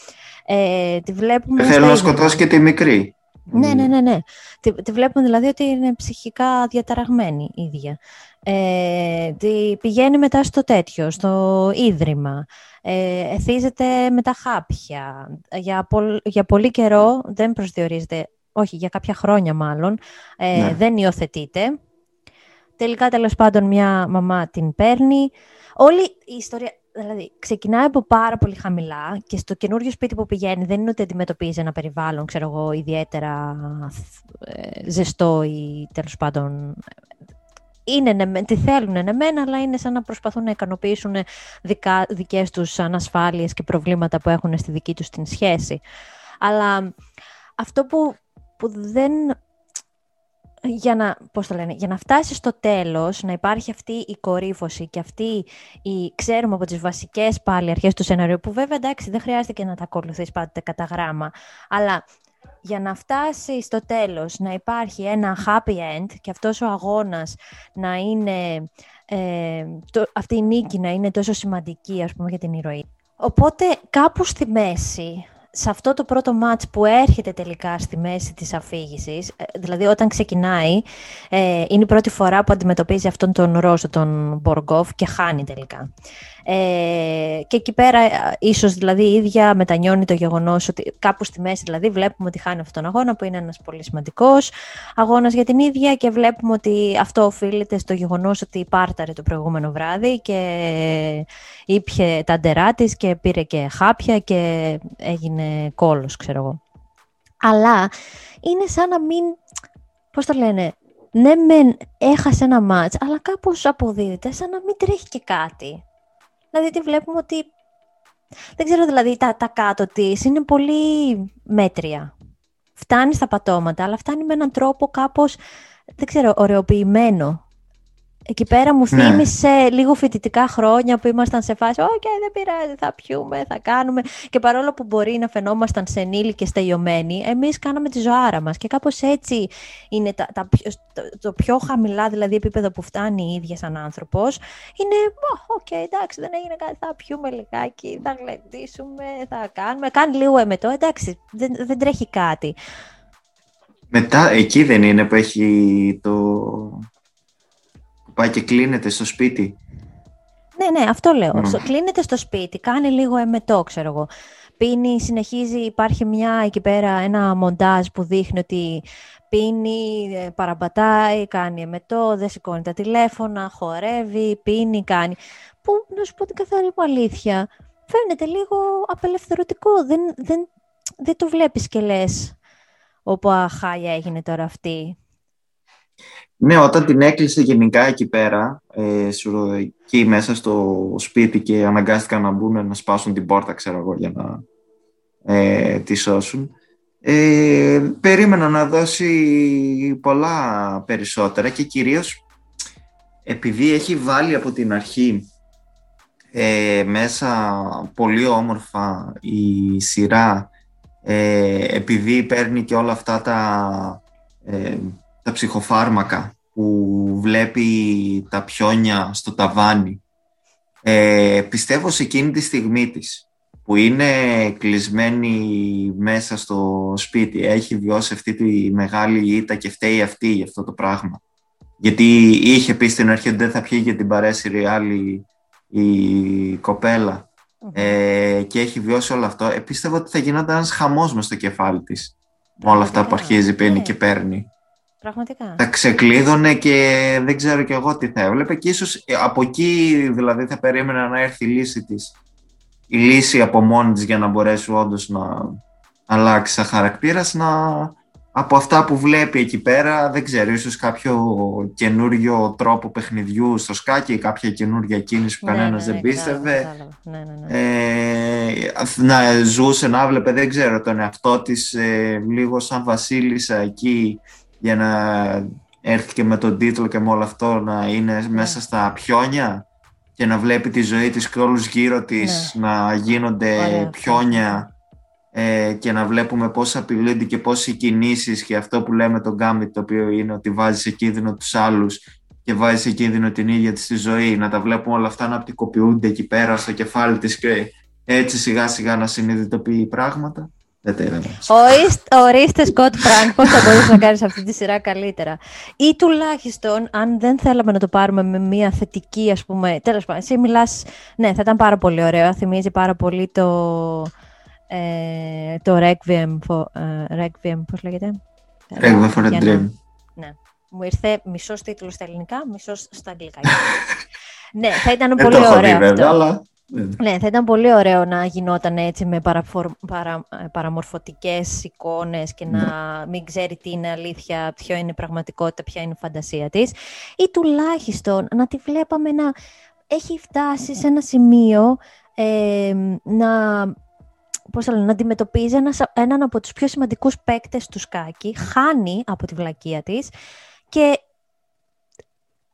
Ε, τη βλέπουμε Ε, στα Θέλω να ίδια. σκοτώσει και τη μικρή. Ναι, ναι, ναι, ναι. Τη, τη βλέπουμε δηλαδή ότι είναι ψυχικά διαταραγμένη η ίδια. Ε, τη πηγαίνει μετά στο τέτοιο, στο ίδρυμα. Ε, εθίζεται με τα χάπια. Για, πολ- για πολύ καιρό δεν προσδιορίζεται, όχι για κάποια χρόνια μάλλον, ε, Ναι. δεν υιοθετείται. Τελικά τέλος πάντων μια μαμά την παίρνει. Όλη η ιστορία, δηλαδή ξεκινάει από πάρα πολύ χαμηλά και στο καινούριο σπίτι που πηγαίνει δεν είναι ότι αντιμετωπίζει ένα περιβάλλον, ξέρω εγώ, ιδιαίτερα ε, ζεστό ή τέλος πάντων είναι, ναι, μεν- τη θέλουν ναι μεν, αλλά είναι σαν να προσπαθούν να ικανοποιήσουν δικά, δικές τους ανασφάλειες και προβλήματα που έχουν στη δική τους την σχέση. Αλλά αυτό που, που δεν... Για να, πώς το λένε, για να φτάσεις στο τέλος, να υπάρχει αυτή η κορύφωση και αυτή η, ξέρουμε από τις βασικές πάλι αρχές του σενάριου, που βέβαια εντάξει δεν χρειάζεται και να τα ακολουθείς πάντοτε κατά γράμμα, αλλά για να φτάσεις στο τέλος να υπάρχει ένα happy end και αυτός ο αγώνας να είναι, ε, το, αυτή η νίκη να είναι τόσο σημαντική ας πούμε για την ηρωή. Οπότε κάπου στη μέση, σε αυτό το πρώτο μάτς που έρχεται τελικά στη μέση της αφήγησης, ε, δηλαδή όταν ξεκινάει, ε, είναι η πρώτη φορά που αντιμετωπίζει αυτόν τον Ρώσο, τον Μποργόφ και χάνει τελικά. Ε, και εκεί πέρα ε, ίσως δηλαδή η ίδια μετανιώνει το γεγονός ότι κάπου στη μέση δηλαδή βλέπουμε ότι χάνει αυτόν τον αγώνα που είναι ένας πολύ σημαντικός αγώνας για την ίδια και βλέπουμε ότι αυτό οφείλεται στο γεγονός ότι πάρταρε το προηγούμενο βράδυ και ήπια τα ντερά της και πήρε και χάπια και έγινε κόλος ξέρω εγώ. Αλλά είναι σαν να μην, πώς το λένε, ναι μεν έχασε ένα μάτς, αλλά κάπως αποδίδεται σαν να μην τρέχει και κάτι. Δηλαδή τη βλέπουμε ότι, δεν ξέρω δηλαδή τα, τα κάτω της είναι πολύ μέτρια. Φτάνει στα πατώματα, αλλά φτάνει με έναν τρόπο κάπως, δεν ξέρω, ωραιοποιημένο. Εκεί πέρα μου ναι. θύμισε λίγο φοιτητικά χρόνια που ήμασταν σε φάση «OK, δεν πειράζει, θα πιούμε, θα κάνουμε». Και παρόλο που μπορεί να φαινόμασταν σε και τελειωμένοι, εμείς κάναμε τη ζωάρα μας. Και κάπως έτσι είναι τα, τα, το, το πιο χαμηλά δηλαδή επίπεδο που φτάνει η ίδια σαν άνθρωπος. Είναι «OK, εντάξει, δεν έγινε κάτι, θα πιούμε λιγάκι, θα γλεντήσουμε, θα κάνουμε». Κάνει λίγο εμετό, εντάξει, δεν, δεν τρέχει κάτι. Μετά, εκεί δεν είναι που έχει το, Πάει και κλείνεται στο σπίτι. Ναι, ναι, αυτό λέω. Mm. Κλείνεται στο σπίτι, κάνει λίγο εμετό, ξέρω εγώ. Πίνει, συνεχίζει, υπάρχει μια εκεί πέρα, ένα μοντάζ που δείχνει ότι πίνει, ε, παραμπατάει, κάνει εμετό, δεν σηκώνει τα τηλέφωνα, χορεύει, πίνει, κάνει. Που, να σου πω την καθαρή μου αλήθεια, φαίνεται λίγο απελευθερωτικό. Δεν, δεν, δεν το βλέπεις και λες, όπου αχάλια έγινε τώρα αυτή. Ναι, όταν την έκλεισε γενικά εκεί πέρα, ε, εκεί μέσα στο σπίτι και αναγκάστηκαν να μπουν να σπάσουν την πόρτα, ξέρω εγώ, για να ε, τη σώσουν. Ε, περίμενα να δώσει πολλά περισσότερα και κυρίως επειδή έχει βάλει από την αρχή ε, μέσα πολύ όμορφα η σειρά ε, επειδή παίρνει και όλα αυτά τα ε, τα ψυχοφάρμακα που βλέπει τα πιόνια στο ταβάνι. Ε, πιστεύω σε εκείνη τη στιγμή της που είναι κλεισμένη μέσα στο σπίτι, έχει βιώσει αυτή τη μεγάλη ήττα και φταίει αυτή για αυτό το πράγμα. Γιατί είχε πει στην αρχή ότι δεν θα πιει για την παρέσυρη άλλη η κοπέλα ε, και έχει βιώσει όλο αυτό. Ε, πίστευα ότι θα γινόταν ένας χαμός μες στο κεφάλι της. Με όλα αυτά που αρχίζει, πίνει ναι. και παίρνει. Πραγματικά. Θα ξεκλείδωνε και δεν ξέρω κι εγώ τι θα έβλεπε και ίσως από εκεί δηλαδή θα περίμενα να έρθει η λύση της. Η λύση από μόνη της για να μπορέσει όντως να αλλάξει σαν χαρακτήρας, να από αυτά που βλέπει εκεί πέρα, δεν ξέρω, ίσως κάποιο καινούριο τρόπο παιχνιδιού στο σκάκι, κάποια καινούργια κίνηση που ναι, κανένας ναι, δεν ναι, πίστευε. Ναι, ναι, ναι. Ε, να ζούσε, να βλέπε, δεν ξέρω, τον εαυτό της ε, λίγο σαν βασίλισσα εκεί για να έρθει και με τον τίτλο και με όλο αυτό να είναι ναι. μέσα στα πιόνια και να βλέπει τη ζωή της και όλους γύρω της ναι. να γίνονται Ωραία. πιόνια ε, και να βλέπουμε πώς απειλούνται και πώς οι κινήσεις και αυτό που λέμε τον gambit το οποίο είναι ότι βάζει σε κίνδυνο τους άλλους και βάζει σε κίνδυνο την ίδια της τη ζωή να τα βλέπουμε όλα αυτά να οπτικοποιούνται εκεί πέρα στο κεφάλι της και έτσι σιγά σιγά να συνειδητοποιεί πράγματα Ορίστε, Σκοτ Φρανκ, πώς θα μπορούσες να κάνεις αυτή τη σειρά καλύτερα; Ή τουλάχιστον, αν δεν θέλαμε να το πάρουμε με μια θετική, ας πούμε. Τέλος πάντων, εσύ μιλάς. Ναι, θα ήταν πάρα πολύ ωραίο. Θυμίζει πάρα πολύ το. Ε, το Requiem, for, uh, Requiem πώς λέγεται; Requiem for a Dream. Ναι. Μου ήρθε μισός τίτλος στα ελληνικά, μισός στα αγγλικά. ναι, θα ήταν πολύ ωραίο αυτό. αλλά... Ναι, θα ήταν πολύ ωραίο να γινόταν έτσι με παραφορ... παρα... Ε, παραμορφωτικές εικόνες και να ναι. μην ξέρει τι είναι αλήθεια, ποιο είναι πραγματικότητα, ποια είναι η φαντασία της. Ή τουλάχιστον να τη βλέπαμε να έχει φτάσει σε ένα σημείο ε, να, πώς να αντιμετωπίζει έναν από τους πιο σημαντικούς παίκτες του σκάκι, χάνει από τη βλακεία της και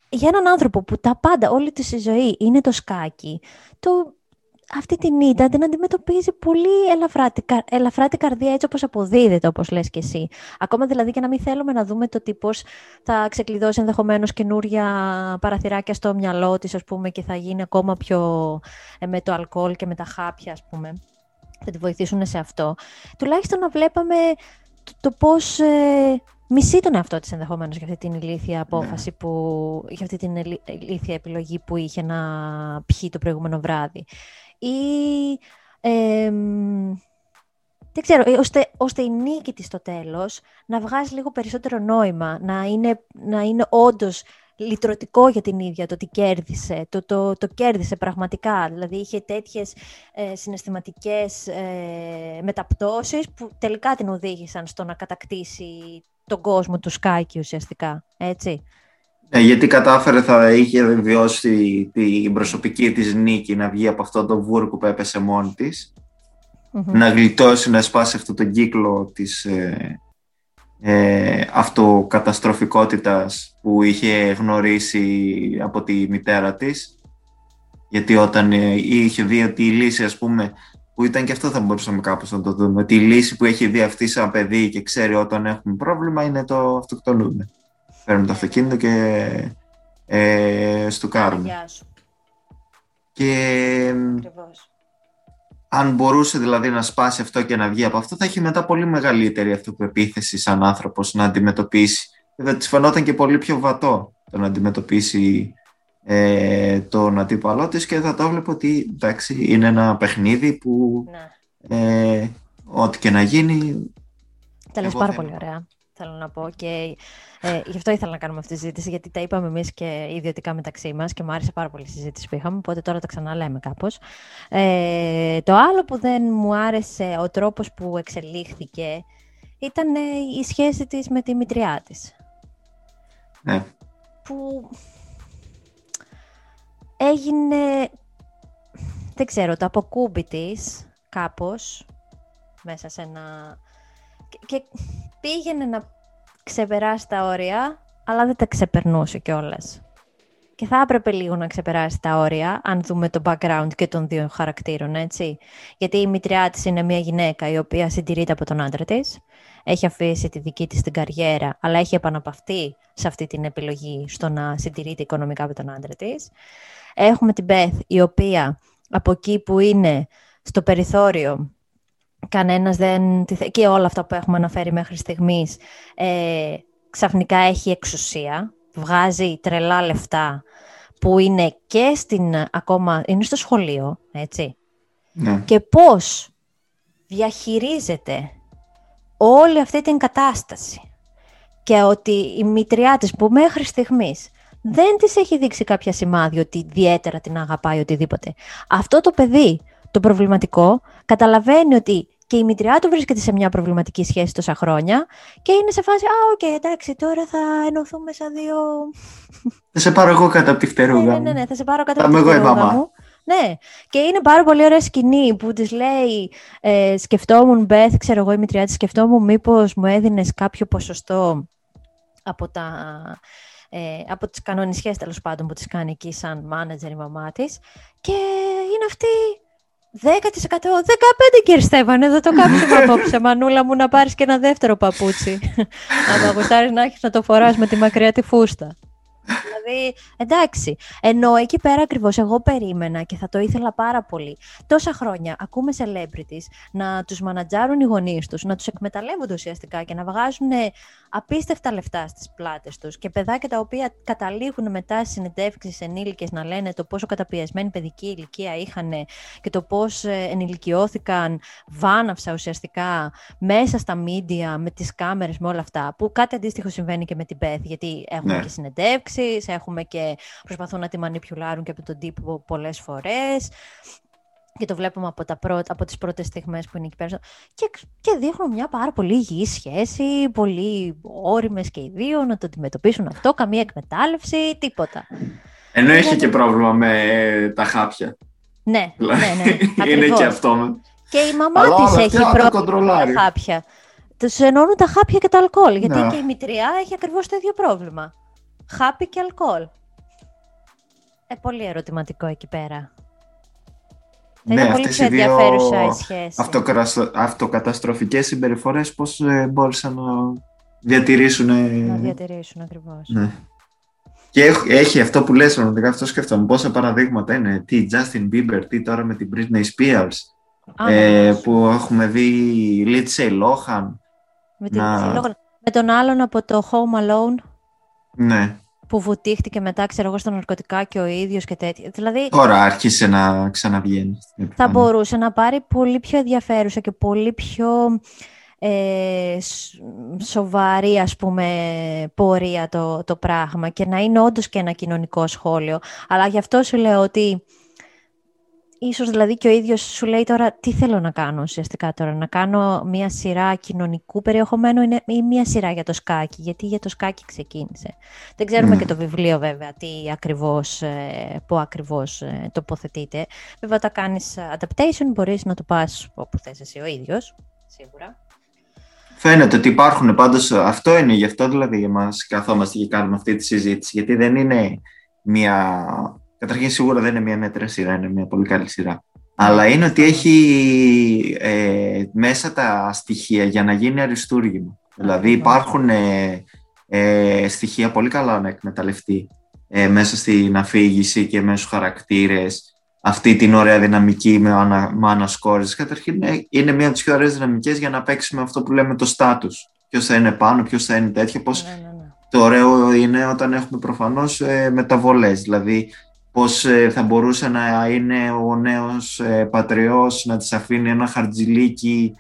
για έναν άνθρωπο που τα πάντα, όλη της ζωή είναι το σκάκι, το, αυτή την ήττα την αντιμετωπίζει πολύ ελαφρά, την καρδιά έτσι όπως αποδίδεται, όπως λες και εσύ. Ακόμα δηλαδή και να μην θέλουμε να δούμε το τι πώς θα ξεκλειδώσει ενδεχομένως καινούρια παραθυράκια στο μυαλό της, ας πούμε, και θα γίνει ακόμα πιο ε, με το αλκοόλ και με τα χάπια, ας πούμε. Θα τη βοηθήσουν σε αυτό. Τουλάχιστον να βλέπαμε το, το πώς... Ε, μισεί τον εαυτό της ενδεχομένως για αυτή την ηλίθια απόφαση, ναι. που, για αυτή την ηλίθια επιλογή που είχε να πιει το προηγούμενο βράδυ. Ή, ε, δεν ξέρω, ε, ώστε, ώστε η νίκη της στο τέλος να βγάζει λίγο περισσότερο νόημα, να είναι, να είναι όντως λυτρωτικό για την ίδια το ότι κέρδισε, το, το, το κέρδισε πραγματικά. Δηλαδή είχε τέτοιες ε, συναισθηματικές ε, μεταπτώσεις που τελικά την οδήγησαν στο να κατακτήσει τον κόσμο του Σκάκη ουσιαστικά, έτσι. Ναι, γιατί κατάφερε θα είχε βιώσει την προσωπική της νίκη να βγει από αυτό το βούρκο που έπεσε μόνη της, να γλιτώσει, να σπάσει αυτό τον κύκλο της ε, ε, αυτοκαταστροφικότητας που είχε γνωρίσει από τη μητέρα της. Γιατί όταν ε, είχε δει ότι η λύση ας πούμε που ήταν και αυτό θα μπορούσαμε κάπως να το δούμε ότι η λύση που έχει δει αυτή σαν παιδί και ξέρει όταν έχουμε πρόβλημα είναι το αυτοκτονούμε. Παίρνουν το αυτοκίνητο και ε, στουκάρουν και αν μπορούσε δηλαδή να σπάσει αυτό και να βγει από αυτό, θα έχει μετά πολύ μεγαλύτερη αυτοπεποίθηση σαν άνθρωπος να αντιμετωπίσει. Θα της φαινόταν και πολύ πιο βατό το να αντιμετωπίσει ε, τον αντίπαλό της και θα το βλέπω ότι εντάξει, είναι ένα παιχνίδι που ναι. ε, ό,τι και να γίνει... Τα πάρα πολύ ωραία θέλω να πω. Και ε, γι' αυτό ήθελα να κάνουμε αυτή τη συζήτηση, γιατί τα είπαμε εμείς και ιδιωτικά μεταξύ μας και μου άρεσε πάρα πολύ η συζήτηση που είχαμε. Οπότε τώρα τα ξαναλέμε κάπως. Ε, το άλλο που δεν μου άρεσε, ο τρόπος που εξελίχθηκε, ήταν ε, η σχέση της με τη μητριά της. Ναι. Που έγινε, δεν ξέρω, το αποκούμπι της κάπως μέσα σε ένα και πήγαινε να ξεπεράσει τα όρια, αλλά δεν τα ξεπερνούσε κιόλας. Και θα έπρεπε λίγο να ξεπεράσει τα όρια, αν δούμε το background και των δύο χαρακτήρων, έτσι. Γιατί η μητριά της είναι μια γυναίκα η οποία συντηρείται από τον άντρα της, έχει αφήσει τη δική της την καριέρα, αλλά έχει επαναπαυτεί σε αυτή την επιλογή στο να συντηρείται οικονομικά από τον άντρα της. Έχουμε την Beth, η οποία από εκεί που είναι στο περιθώριο κανένας δεν... και όλα αυτά που έχουμε αναφέρει μέχρι στιγμής, ε, ξαφνικά έχει εξουσία, βγάζει τρελά λεφτά, που είναι και στην, ακόμα, είναι στο σχολείο, έτσι. Ναι. Και πώς διαχειρίζεται όλη αυτή την κατάσταση. Και ότι η μητριά της που μέχρι στιγμής δεν της έχει δείξει κάποια σημάδια ότι ιδιαίτερα την αγαπάει οτιδήποτε. Αυτό το παιδί, το προβληματικό, καταλαβαίνει ότι και η μητριά του βρίσκεται σε μια προβληματική σχέση τόσα χρόνια και είναι σε φάση, α, ok, okay, εντάξει, τώρα θα ενωθούμε σαν δύο... Θα σε πάρω εγώ κατά από τη φτερούγα ναι, ναι, ναι, ναι, θα σε πάρω κατά από τη φτερούγα μου. Ναι, και είναι πάρα πολύ ωραία σκηνή που της λέει ε, σκεφτόμουν, Μπεθ, ξέρω εγώ η μητριά της, σκεφτόμουν μήπως μου έδινες κάποιο ποσοστό από τα... Ε, από τις κανονισιές τέλος πάντων που τις κάνει εκεί σαν μάνατζερ η μαμά της και είναι αυτή 10%, 15% κύριε Στέφανε, δεν το κάψουμε απόψε, μανούλα μου, να πάρεις και ένα δεύτερο παπούτσι. Αν το να έχεις να το φοράς με τη μακριά τη φούστα. Δηλαδή, εντάξει. Ενώ εκεί πέρα ακριβώς εγώ περίμενα και θα το ήθελα πάρα πολύ. Τόσα χρόνια ακούμε celebrities να τους μανατζάρουν οι γονείς τους, να τους εκμεταλλεύονται ουσιαστικά και να βγάζουν απίστευτα λεφτά στις πλάτες τους και παιδάκια τα οποία καταλήγουν μετά στις συνεντεύξεις ενήλικες να λένε το πόσο καταπιεσμένη παιδική ηλικία είχαν και το πώς ε, ενηλικιώθηκαν βάναυσα ουσιαστικά μέσα στα μίντια με τις κάμερες, με όλα αυτά. Που κάτι αντίστοιχο συμβαίνει και με την Πέθ, γιατί έχουμε ναι. και συνεντεύξεις έχουμε και προσπαθούν να τη μανιπιουλάρουν και από τον τύπο πολλές φορές και το βλέπουμε από, τα πρώτα, από τις πρώτες στιγμές που είναι εκεί πέρα. Και, και δείχνουν μια πάρα πολύ υγιή σχέση, πολύ όριμες και οι δύο να το αντιμετωπίσουν αυτό, καμία εκμετάλλευση, τίποτα. Ενώ έχει και πρόβλημα με τα χάπια. Ναι, ναι, ναι. είναι και αυτό. Και η μαμά της έχει πρόβλημα με τα χάπια. Τους ενώνουν τα χάπια και το αλκοόλ, γιατί ναι. και η μητριά έχει ακριβώς το ίδιο πρόβλημα χάπι και αλκοόλ. Ε, πολύ ερωτηματικό εκεί πέρα. Ναι, είναι πολύ πιο ενδιαφέρουσα η σχέση. Αυτοκαταστροφικές συμπεριφορές πώς ε, μπόρεσαν να διατηρήσουν... Να διατηρήσουν ακριβώς. Ναι. Και έχει αυτό που λες, πραγματικά αυτό σκέφτομαι. Πόσα παραδείγματα είναι. Τι Justin Bieber, τι τώρα με την Britney Spears. ε, ναι. που έχουμε δει Lindsay Lohan. Με, να... με τον άλλον από το Home Alone. Ναι. Που βουτήχτηκε μετά, ξέρω εγώ, στα ναρκωτικά και ο ίδιος και τέτοια. Δηλαδή, Τώρα άρχισε να ξαναβγαίνει. Θα μπορούσε να πάρει πολύ πιο ενδιαφέρουσα και πολύ πιο ε, σοβαρή, ας πούμε, πορεία το, το πράγμα και να είναι όντως και ένα κοινωνικό σχόλιο. Αλλά γι' αυτό σου λέω ότι ίσως δηλαδή και ο ίδιος σου λέει τώρα τι θέλω να κάνω ουσιαστικά τώρα, να κάνω μια σειρά κοινωνικού περιεχομένου ή μια σειρά για το σκάκι, γιατί για το σκάκι ξεκίνησε. Δεν ξέρουμε Ναι. και το βιβλίο βέβαια, τι ακριβώς, ε, πού ακριβώς ε, τοποθετείται. Βέβαια, όταν κάνεις adaptation μπορείς να το πας όπου θες εσύ ο ίδιος, σίγουρα. Φαίνεται ότι υπάρχουν πάντως, αυτό είναι γι' αυτό δηλαδή εμάς καθόμαστε και κάνουμε αυτή τη συζήτηση, γιατί δεν είναι μια, καταρχήν σίγουρα δεν είναι μια μέτρα σειρά, είναι μια πολύ καλή σειρά. Αλλά είναι ότι έχει ε, μέσα τα στοιχεία για να γίνει αριστούργημα. Δηλαδή υπάρχουν ε, ε, στοιχεία πολύ καλά να εκμεταλλευτεί ε, μέσα στην αφήγηση και μέσα στους χαρακτήρες αυτή την ωραία δυναμική με, ανα, με ανασκόρες. Καταρχήν ε, είναι μία από τις πιο ωραίες δυναμικές για να παίξει με αυτό που λέμε το στάτους. Ποιος θα είναι πάνω, ποιος θα είναι τέτοιο, πώς Ναι, ναι, ναι. το ωραίο είναι όταν έχουμε προφανώς ε, μεταβολές, δηλαδή πώς ε, θα μπορούσε να είναι ο νέος ε, πατριός να της αφήνει ένα χαρτζιλίκι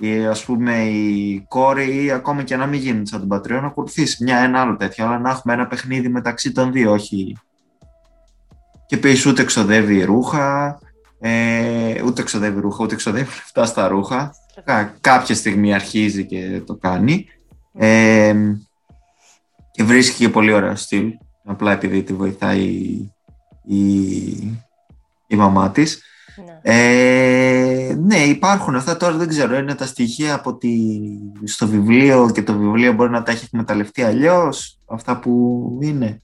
ε, ας πούμε η κόρη ή ακόμα και να μην γίνει σαν τον πατριό να ακολουθήσει μια ένα άλλο τέτοιο, αλλά να έχουμε ένα παιχνίδι μεταξύ των δύο, όχι και επίσης ούτε ξοδεύει ρούχα, ε, ούτε ξοδεύει ρούχα, ούτε ξοδεύει λεφτά στα ρούχα. Κα- κάποια στιγμή αρχίζει και το κάνει. Ε, και βρίσκει και πολύ ωραίο στυλ, απλά επειδή τη βοηθάει η, η μαμά της. Ναι. Ε, ναι, υπάρχουν αυτά τώρα, δεν ξέρω, είναι τα στοιχεία από τη, στο βιβλίο και το βιβλίο μπορεί να τα έχει εκμεταλλευτεί αλλιώς αυτά που είναι.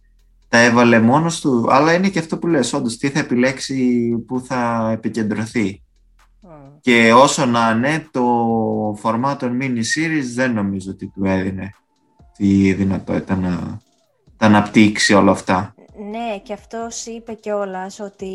Τα έβαλε μόνος του, αλλά είναι και αυτό που λες, όντως, τι θα επιλέξει, που θα επικεντρωθεί. Μμ. Και όσο να είναι, το format των mini series δεν νομίζω ότι του έδινε τη δυνατότητα να τα αναπτύξει όλα αυτά. Ναι, και αυτός είπε κιόλας ότι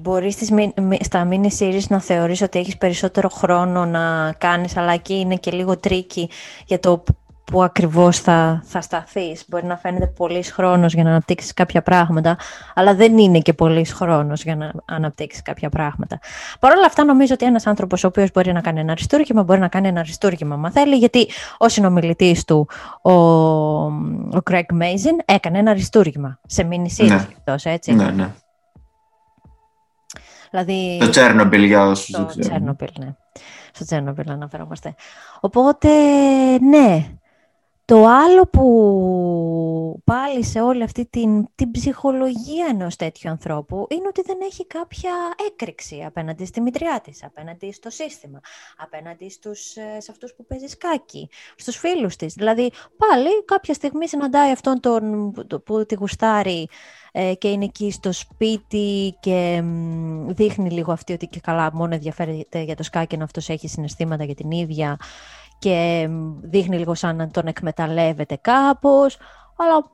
μπορείς στις, μι- μι- στα mini series να θεωρείς ότι έχεις περισσότερο χρόνο να κάνεις, αλλά εκεί είναι και λίγο tricky για το π- που ακριβώς θα, θα σταθείς. Μπορεί να φαίνεται πολύς χρόνος για να αναπτύξεις κάποια πράγματα, αλλά δεν είναι και πολύς χρόνος για να αναπτύξεις κάποια πράγματα. Παρ' όλα αυτά νομίζω ότι ένας άνθρωπος ο οποίος μπορεί να κάνει ένα αριστούργημα, μπορεί να κάνει ένα αριστούργημα μα θέλει, γιατί ο συνομιλητής του, ο, ο Craig Mazin, έκανε ένα αριστούργημα σε mini series Ναι. κι αυτός, έτσι. Ναι, ναι. Δηλαδή... Το Τσέρνομπιλ για όσους δεν Στο ξέρουν. Τσέρνομπιλ, ναι. Στο Τσέρνομπιλ αναφερόμαστε. Οπότε, ναι. Το άλλο που πάλι σε όλη αυτή την, την ψυχολογία ενός τέτοιου ανθρώπου είναι ότι δεν έχει κάποια έκρηξη απέναντι στη μητριά της, απέναντι στο σύστημα, απέναντι στους, ε, σε αυτούς που παίζει σκάκι, στους φίλους της. Δηλαδή, πάλι κάποια στιγμή συναντάει αυτόν τον, το- που τη γουστάρει ε, και είναι εκεί στο σπίτι και μ, δείχνει λίγο αυτή ότι και καλά μόνο ενδιαφέρεται για το σκάκι ενώ αυτός έχει συναισθήματα για την ίδια και μ, δείχνει λίγο σαν να τον εκμεταλλεύεται κάπως, αλλά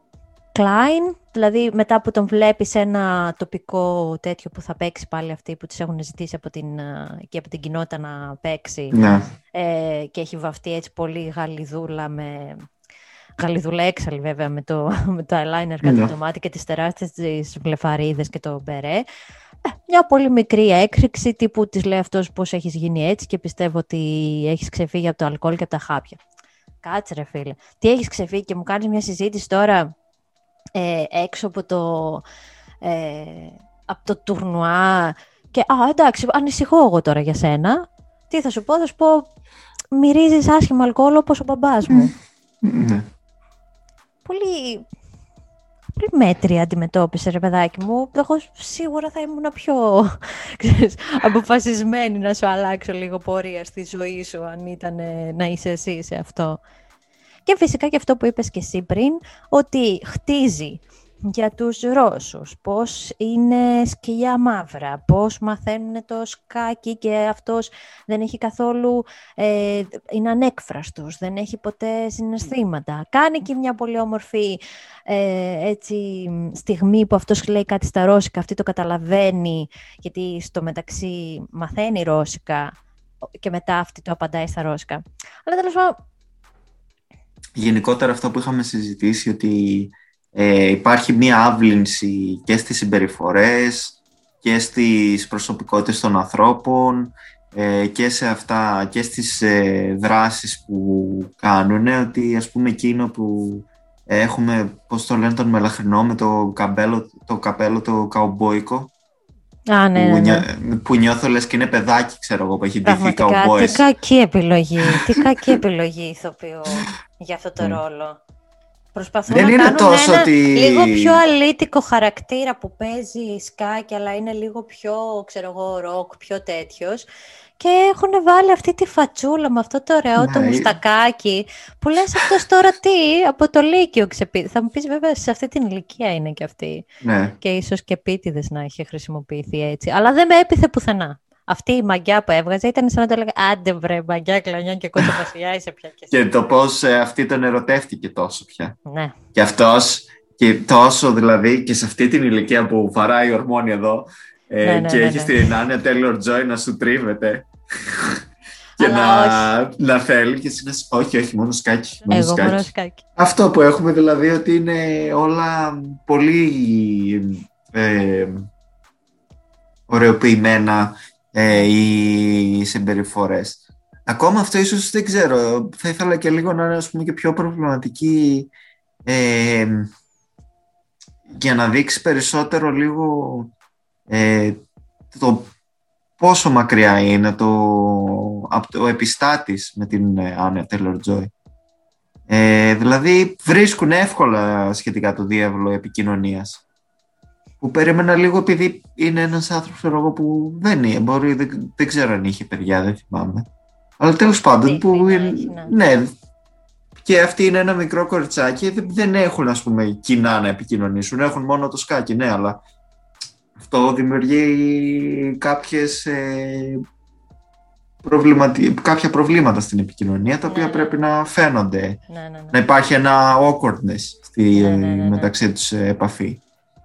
Klein, δηλαδή μετά που τον βλέπει σε ένα τοπικό τέτοιο που θα παίξει πάλι αυτοί που τους έχουν ζητήσει από την, ε, και από την κοινότητα να παίξει Ναι. ε, και έχει βαφτεί έτσι πολύ γαλιδούλα με γαλιδούλα έξαλλη βέβαια με το, με το eyeliner κάτω Ναι. από το μάτι και τις τεράστιες τις βλεφαρίδες και το μπερέ. Ε, μια πολύ μικρή έκρηξη τύπου της λέει αυτός πώς έχεις γίνει έτσι και πιστεύω ότι έχεις ξεφύγει από το αλκοόλ και από τα χάπια. Κάτσε ρε φίλε. Τι έχεις ξεφύγει και μου κάνεις μια συζήτηση τώρα ε, έξω από το, ε, από το τουρνουά και α εντάξει ανησυχώ εγώ τώρα για σένα. Τι θα σου πω, θα σου πω μυρίζεις άσχημα αλκοόλ όπως ο μπαμπάς μου. ναι. Πολύ, πολύ μέτρια αντιμετώπισε ρε παιδάκι μου. Εγώ σίγουρα θα ήμουν πιο ξέρεις, αποφασισμένη να σου αλλάξω λίγο πορεία στη ζωή σου αν ήταν ε, να είσαι εσύ σε αυτό. Και φυσικά και αυτό που είπες και εσύ πριν, ότι χτίζει για τους Ρώσους, πώς είναι σκυλιά μαύρα, πώς μαθαίνουν το σκάκι και αυτός δεν έχει καθόλου, ε, είναι ανέκφραστος, δεν έχει ποτέ συναισθήματα. Κάνει και μια πολύ όμορφη ε, έτσι, στιγμή που αυτός λέει κάτι στα ρώσικα, αυτή το καταλαβαίνει, γιατί στο μεταξύ μαθαίνει ρώσικα και μετά αυτή το απαντάει στα ρώσικα. Αλλά τέλος πάντων, Γενικότερα αυτό που είχαμε συζητήσει ότι ε, υπάρχει μία άβλυνση και στις συμπεριφορές και στις προσωπικότητες των ανθρώπων ε, και σε αυτά και στις ε, δράσεις που κάνουν ότι ας πούμε εκείνο που έχουμε πώς το λένε τον μελαχρινό με το, καμπέλο, το καπέλο το καουμπόικο Α, ναι, που, ναι, ναι. νιώ- που νιώθω λες και είναι παιδάκι, ξέρω εγώ, που έχει ντυθεί Πραγματικά. που νιώθω λες και είναι παιδάκι, ξέρω εγώ, που έχει ντυθεί Πραγματικά, τι καουμπόις. κακή επιλογή. τι κακή επιλογή ηθοποιού για αυτό το Ναι. ρόλο. Προσπαθούν Δεν να είναι κάνουν τόσο ένα ότι- λίγο πιο αλήτικο χαρακτήρα που παίζει σκάκι, αλλά είναι λίγο πιο, ξέρω εγώ, ροκ, πιο τέτοιος. Και έχουν βάλει αυτή τη φατσούλα με αυτό το ωραίο το Ναι, ε- μουστακάκι που λες αυτός τώρα τι, από το Λύκειο ξεπίδει. Θα μου πεις βέβαια σε αυτή την ηλικία είναι και αυτή Ναι. και ίσως και επίτηδες να είχε χρησιμοποιηθεί έτσι. Αλλά δεν με έπιθε πουθενά. Αυτή η μαγιά που έβγαζε ήταν σαν να το έλεγα «Άντε βρε, μαγιά, κλανιά και κότσο βασιλιά είσαι πια και εσύ». Και το πώς ε, αυτή τον ερωτεύτηκε τόσο πια. Ναι, Και αυτός και τόσο δηλαδή και σε αυτή την ηλικία που βαράει ορμόνη εδώ ε, Ναι, ναι, και ναι, έχει ναι. την Άνια Taylor Joy να σου τρίβεται και Αλλά να, να θέλει και εσύ να σου- όχι, όχι, μόνο σκάκι. Μόνο εγώ σκάκι. μόνο σκάκι. Αυτό που έχουμε δηλαδή ότι είναι όλα πολύ ε, ωρεοποιημένα ε, οι συμπεριφορές. Ακόμα αυτό ίσως δεν ξέρω. Θα ήθελα και λίγο να είναι ας πούμε, και πιο προβληματική ε, για να δείξει περισσότερο λίγο ε, το πόσο μακριά είναι το, από το επιστάτης με την ε, Άνια Taylor Joy. Ε, δηλαδή βρίσκουν εύκολα σχετικά το διάβολο επικοινωνίας που περίμενα λίγο επειδή είναι ένας άνθρωπος ξέρω εγώ, που δεν είναι, μπορεί, δεν, δεν ξέρω αν είχε παιδιά, δεν θυμάμαι. Αλλά τέλος πάντων Δείχνει που να είναι, έχει, ναι. ναι, και αυτοί είναι ένα μικρό κοριτσάκι, δεν, δεν έχουν ας πούμε κοινά να επικοινωνήσουν, έχουν μόνο το σκάκι, ναι, αλλά αυτό δημιουργεί κάποιες ε, προβληματι... κάποια προβλήματα στην επικοινωνία τα Ναι, οποία ναι. πρέπει να φαίνονται Ναι, ναι, ναι. να υπάρχει ένα awkwardness στη Ναι, ναι, ναι, ναι. μεταξύ τους ε, επαφή.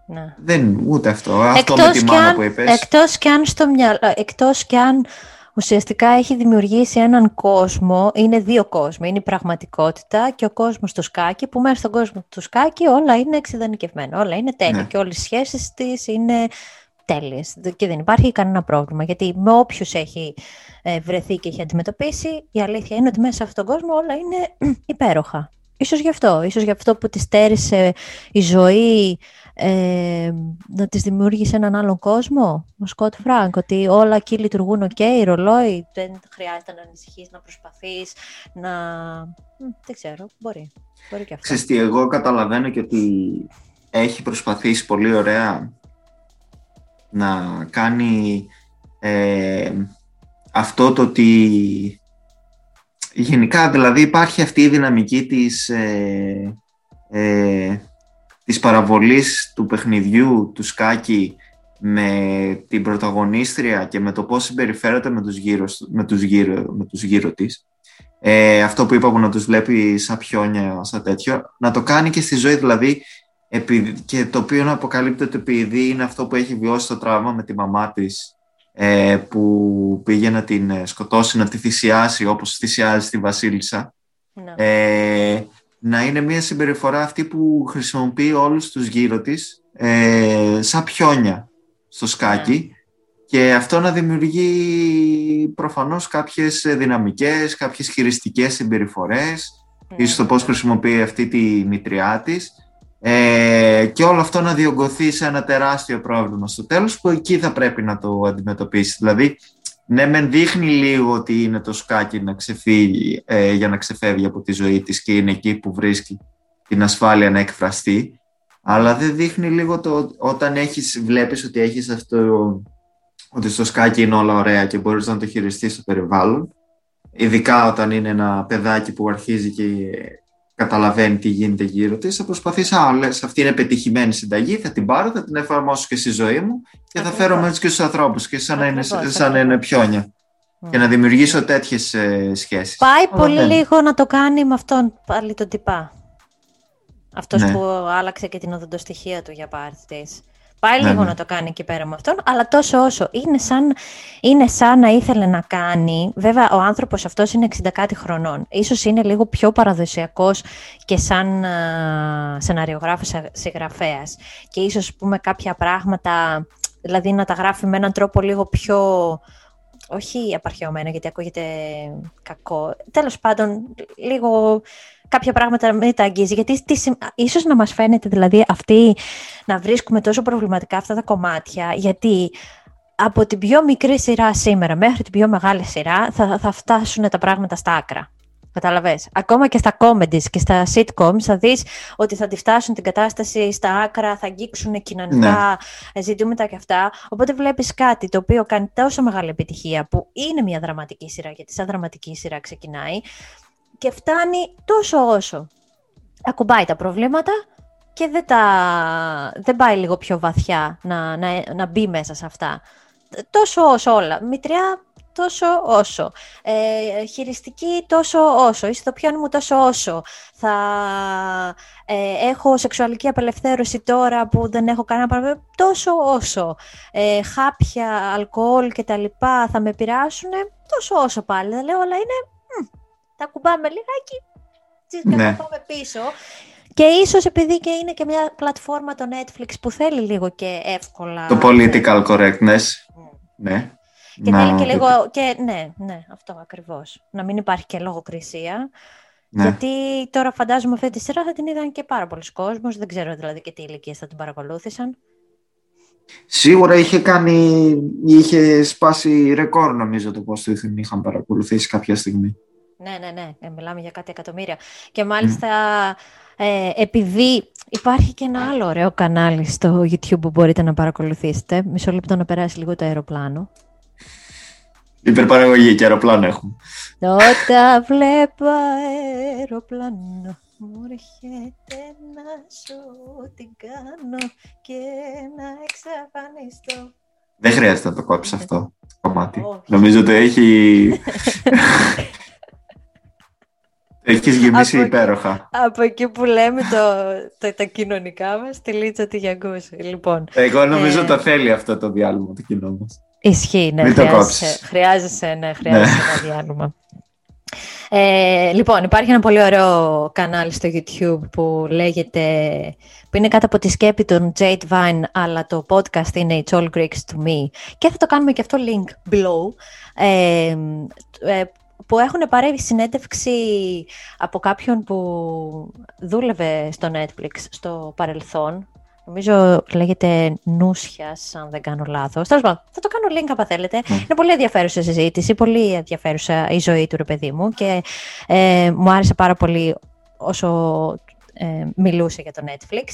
Ναι. Δεν ούτε αυτό. Αυτό με Εκτός τη κι μάνα αν- που είπες. Εκτός και αν στο μυαλό, εκτός και αν ουσιαστικά έχει δημιουργήσει έναν κόσμο, είναι δύο κόσμοι, είναι η πραγματικότητα και ο κόσμος του σκάκι, που μέσα στον κόσμο του σκάκι όλα είναι εξειδανικευμένα, όλα είναι τέλεια Ναι. και όλες οι σχέσεις της είναι τέλειες και δεν υπάρχει κανένα πρόβλημα, γιατί με όποιους έχει ε, βρεθεί και έχει αντιμετωπίσει, η αλήθεια είναι ότι μέσα σε αυτόν τον κόσμο όλα είναι υπέροχα. Ίσως γι' αυτό, ίσως γι' αυτό που τη στέρησε η ζωή ε, να της δημιούργησε έναν άλλον κόσμο, ο Σκοτ Φρανκ, ότι όλα εκεί λειτουργούν οκ, ρολόι, δεν χρειάζεται να ανησυχείς, να προσπαθείς, να... Μ, δεν ξέρω, μπορεί, μπορεί και αυτό. Ξέρεις τι, εγώ καταλαβαίνω και ότι έχει προσπαθήσει πολύ ωραία να κάνει ε, αυτό το ότι γενικά δηλαδή υπάρχει αυτή η δυναμική της, ε, ε, της παραβολής του παιχνιδιού του σκάκι με την πρωταγωνίστρια και με το πώς συμπεριφέρεται με τους γύρω, με τους γύρω, με τους γύρω της ε, αυτό που είπα που να τους βλέπει σαν πιόνια, σαν τέτοιο, να το κάνει και στη ζωή δηλαδή επειδή, και το οποίο να αποκαλύπτεται επειδή είναι αυτό που έχει βιώσει το τραύμα με τη μαμά της ε, που πήγε να την ε, σκοτώσει, να τη θυσιάσει όπως θυσιάζει τη Βασίλισσα Ναι. ε, να είναι μια συμπεριφορά αυτή που χρησιμοποιεί όλους τους γύρω της ε, σαν πιόνια στο σκάκι και αυτό να δημιουργεί προφανώς κάποιες ε, δυναμικές, κάποιες χειριστικές συμπεριφορές Ναι, ίσως το πώς ναι. χρησιμοποιεί αυτή τη μητριά της ε, και όλο αυτό να διωγγωθεί σε ένα τεράστιο πρόβλημα στο τέλος που εκεί θα πρέπει να το αντιμετωπίσει. Δηλαδή, ναι μεν δείχνει λίγο ότι είναι το σκάκι να ξεφύγει, ε, για να ξεφεύγει από τη ζωή της και είναι εκεί που βρίσκει την ασφάλεια να εκφραστεί αλλά δεν δείχνει λίγο το όταν έχεις, βλέπεις ότι έχεις αυτό ότι στο σκάκι είναι όλα ωραία και μπορείς να το χειριστείς στο περιβάλλον ειδικά όταν είναι ένα παιδάκι που αρχίζει και καταλαβαίνει τι γίνεται γύρω της, θα προσπαθήσει, α, λες, αυτή είναι πετυχημένη συνταγή, θα την πάρω, θα την εφαρμόσω και στη ζωή μου και θα Ακριβώς. φέρω μέσα και στους ανθρώπους και σαν να είναι, Ακριβώς, σαν να είναι ακριβώς. πιόνια Μμ. και να δημιουργήσω τέτοιες ε, σχέσεις. Πάει Αλλά πολύ δεν. λίγο να το κάνει με αυτόν πάλι τον τυπά. Αυτός Ναι. που άλλαξε και την οδοντοστοιχεία του για πάρτι της. Πάει Ναι, λίγο ναι. να το κάνει εκεί πέρα με αυτόν, αλλά τόσο όσο. Είναι σαν, είναι σαν να ήθελε να κάνει. Βέβαια, ο άνθρωπος αυτός είναι 60 κάτι χρονών. Ίσως είναι λίγο πιο παραδοσιακός και σαν α, σεναριογράφος α, συγγραφέας. Και ίσως πούμε κάποια πράγματα, δηλαδή να τα γράφει με έναν τρόπο λίγο πιο όχι απαρχαιωμένα γιατί ακούγεται κακό. Τέλος πάντων, λίγο κάποια πράγματα μην τα αγγίζει. Γιατί τι, σημα- ίσως να μας φαίνεται δηλαδή αυτή να βρίσκουμε τόσο προβληματικά αυτά τα κομμάτια, γιατί από την πιο μικρή σειρά σήμερα μέχρι την πιο μεγάλη σειρά θα, θα φτάσουν τα πράγματα στα άκρα. Καταλαβες; Ακόμα και στα comedies και στα sitcoms θα δεις ότι θα τη φτάσουν την κατάσταση στα άκρα, θα αγγίξουν κοινωνικά ναι. ζητήματα και αυτά. Οπότε βλέπεις κάτι το οποίο κάνει τόσο μεγάλη επιτυχία που είναι μια δραματική σειρά, γιατί σαν δραματική σειρά ξεκινάει και φτάνει τόσο όσο. Ακουμπάει τα προβλήματα και δεν, τα... δεν πάει λίγο πιο βαθιά να, να, να μπει μέσα σε αυτά. Τόσο όσο όλα. Μητριά τόσο όσο. Ε, χειριστική τόσο όσο. Ιστοποιών μου τόσο όσο. Θα ε, έχω σεξουαλική απελευθέρωση τώρα που δεν έχω κανένα παράδειγμα. Τόσο όσο. Ε, χάπια, αλκοόλ και τα λοιπά θα με πειράσουν. Τόσο όσο πάλι. Δεν λέω, αλλά είναι... Μ, τα κουμπάμε λιγάκι και ναι. θα πάμε πίσω. Και ίσως επειδή και είναι και μια πλατφόρμα το Netflix που θέλει λίγο και εύκολα... Το political correctness. Ναι. Και να... θέλει και λίγο. Και, ναι, ναι, αυτό ακριβώς. Να μην υπάρχει και λογοκρισία. Ναι. Γιατί τώρα φαντάζομαι αυτή τη σειρά θα την είδαν και πάρα πολλοί κόσμος. Δεν ξέρω δηλαδή και τι ηλικίες θα την παρακολούθησαν. Σίγουρα είχε κάνει, είχε σπάσει ρεκόρ νομίζω το πώς το είχαν παρακολουθήσει κάποια στιγμή. Ναι, ναι, ναι, ε, μιλάμε για κάτι εκατομμύρια. Και μάλιστα ε, επειδή υπάρχει και ένα άλλο ωραίο κανάλι στο YouTube που μπορείτε να παρακολουθήσετε. Μισό λεπτό να περάσει λίγο το αεροπλάνο. Υπερπαραγωγή και αεροπλάνο έχουμε. Όταν βλέπω αεροπλάνο μου έρχεται να σου την κάνω και να εξαφανιστώ. Δεν χρειάζεται να το κόψεις αυτό το κομμάτι. Νομίζω ότι έχει... Έχεις γεμίσει από, υπέροχα. Από εκεί που λέμε το, το, τα κοινωνικά μας, τη Λίτσα τη Γιαγκούση. Λοιπόν, Εγώ νομίζω ε... το θέλει αυτό το διάλειμμα το κοινό μας. Ισχύει, ναι. Μην χρειάζεσαι, χρειάζεσαι, ναι, χρειάζεσαι ναι. ένα διάλειμμα. Ε, λοιπόν, υπάρχει ένα πολύ ωραίο κανάλι στο YouTube που λέγεται, που είναι κάτω από τη σκέπη των Jade Vine, αλλά το podcast είναι It's All Greeks to Me. Και θα το κάνουμε και αυτό link below, ε, ε, που έχουν πάρει συνέντευξη από κάποιον που δούλευε στο Netflix στο παρελθόν, Νομίζω λέγεται Νούσιας, αν δεν κάνω λάθος. Τέλος πάντων, θα το κάνω link αν θέλετε. Mm. Είναι πολύ ενδιαφέρουσα συζήτηση, πολύ ενδιαφέρουσα η ζωή του ρε παιδί μου και ε, μου άρεσε πάρα πολύ όσο ε, μιλούσε για το Netflix.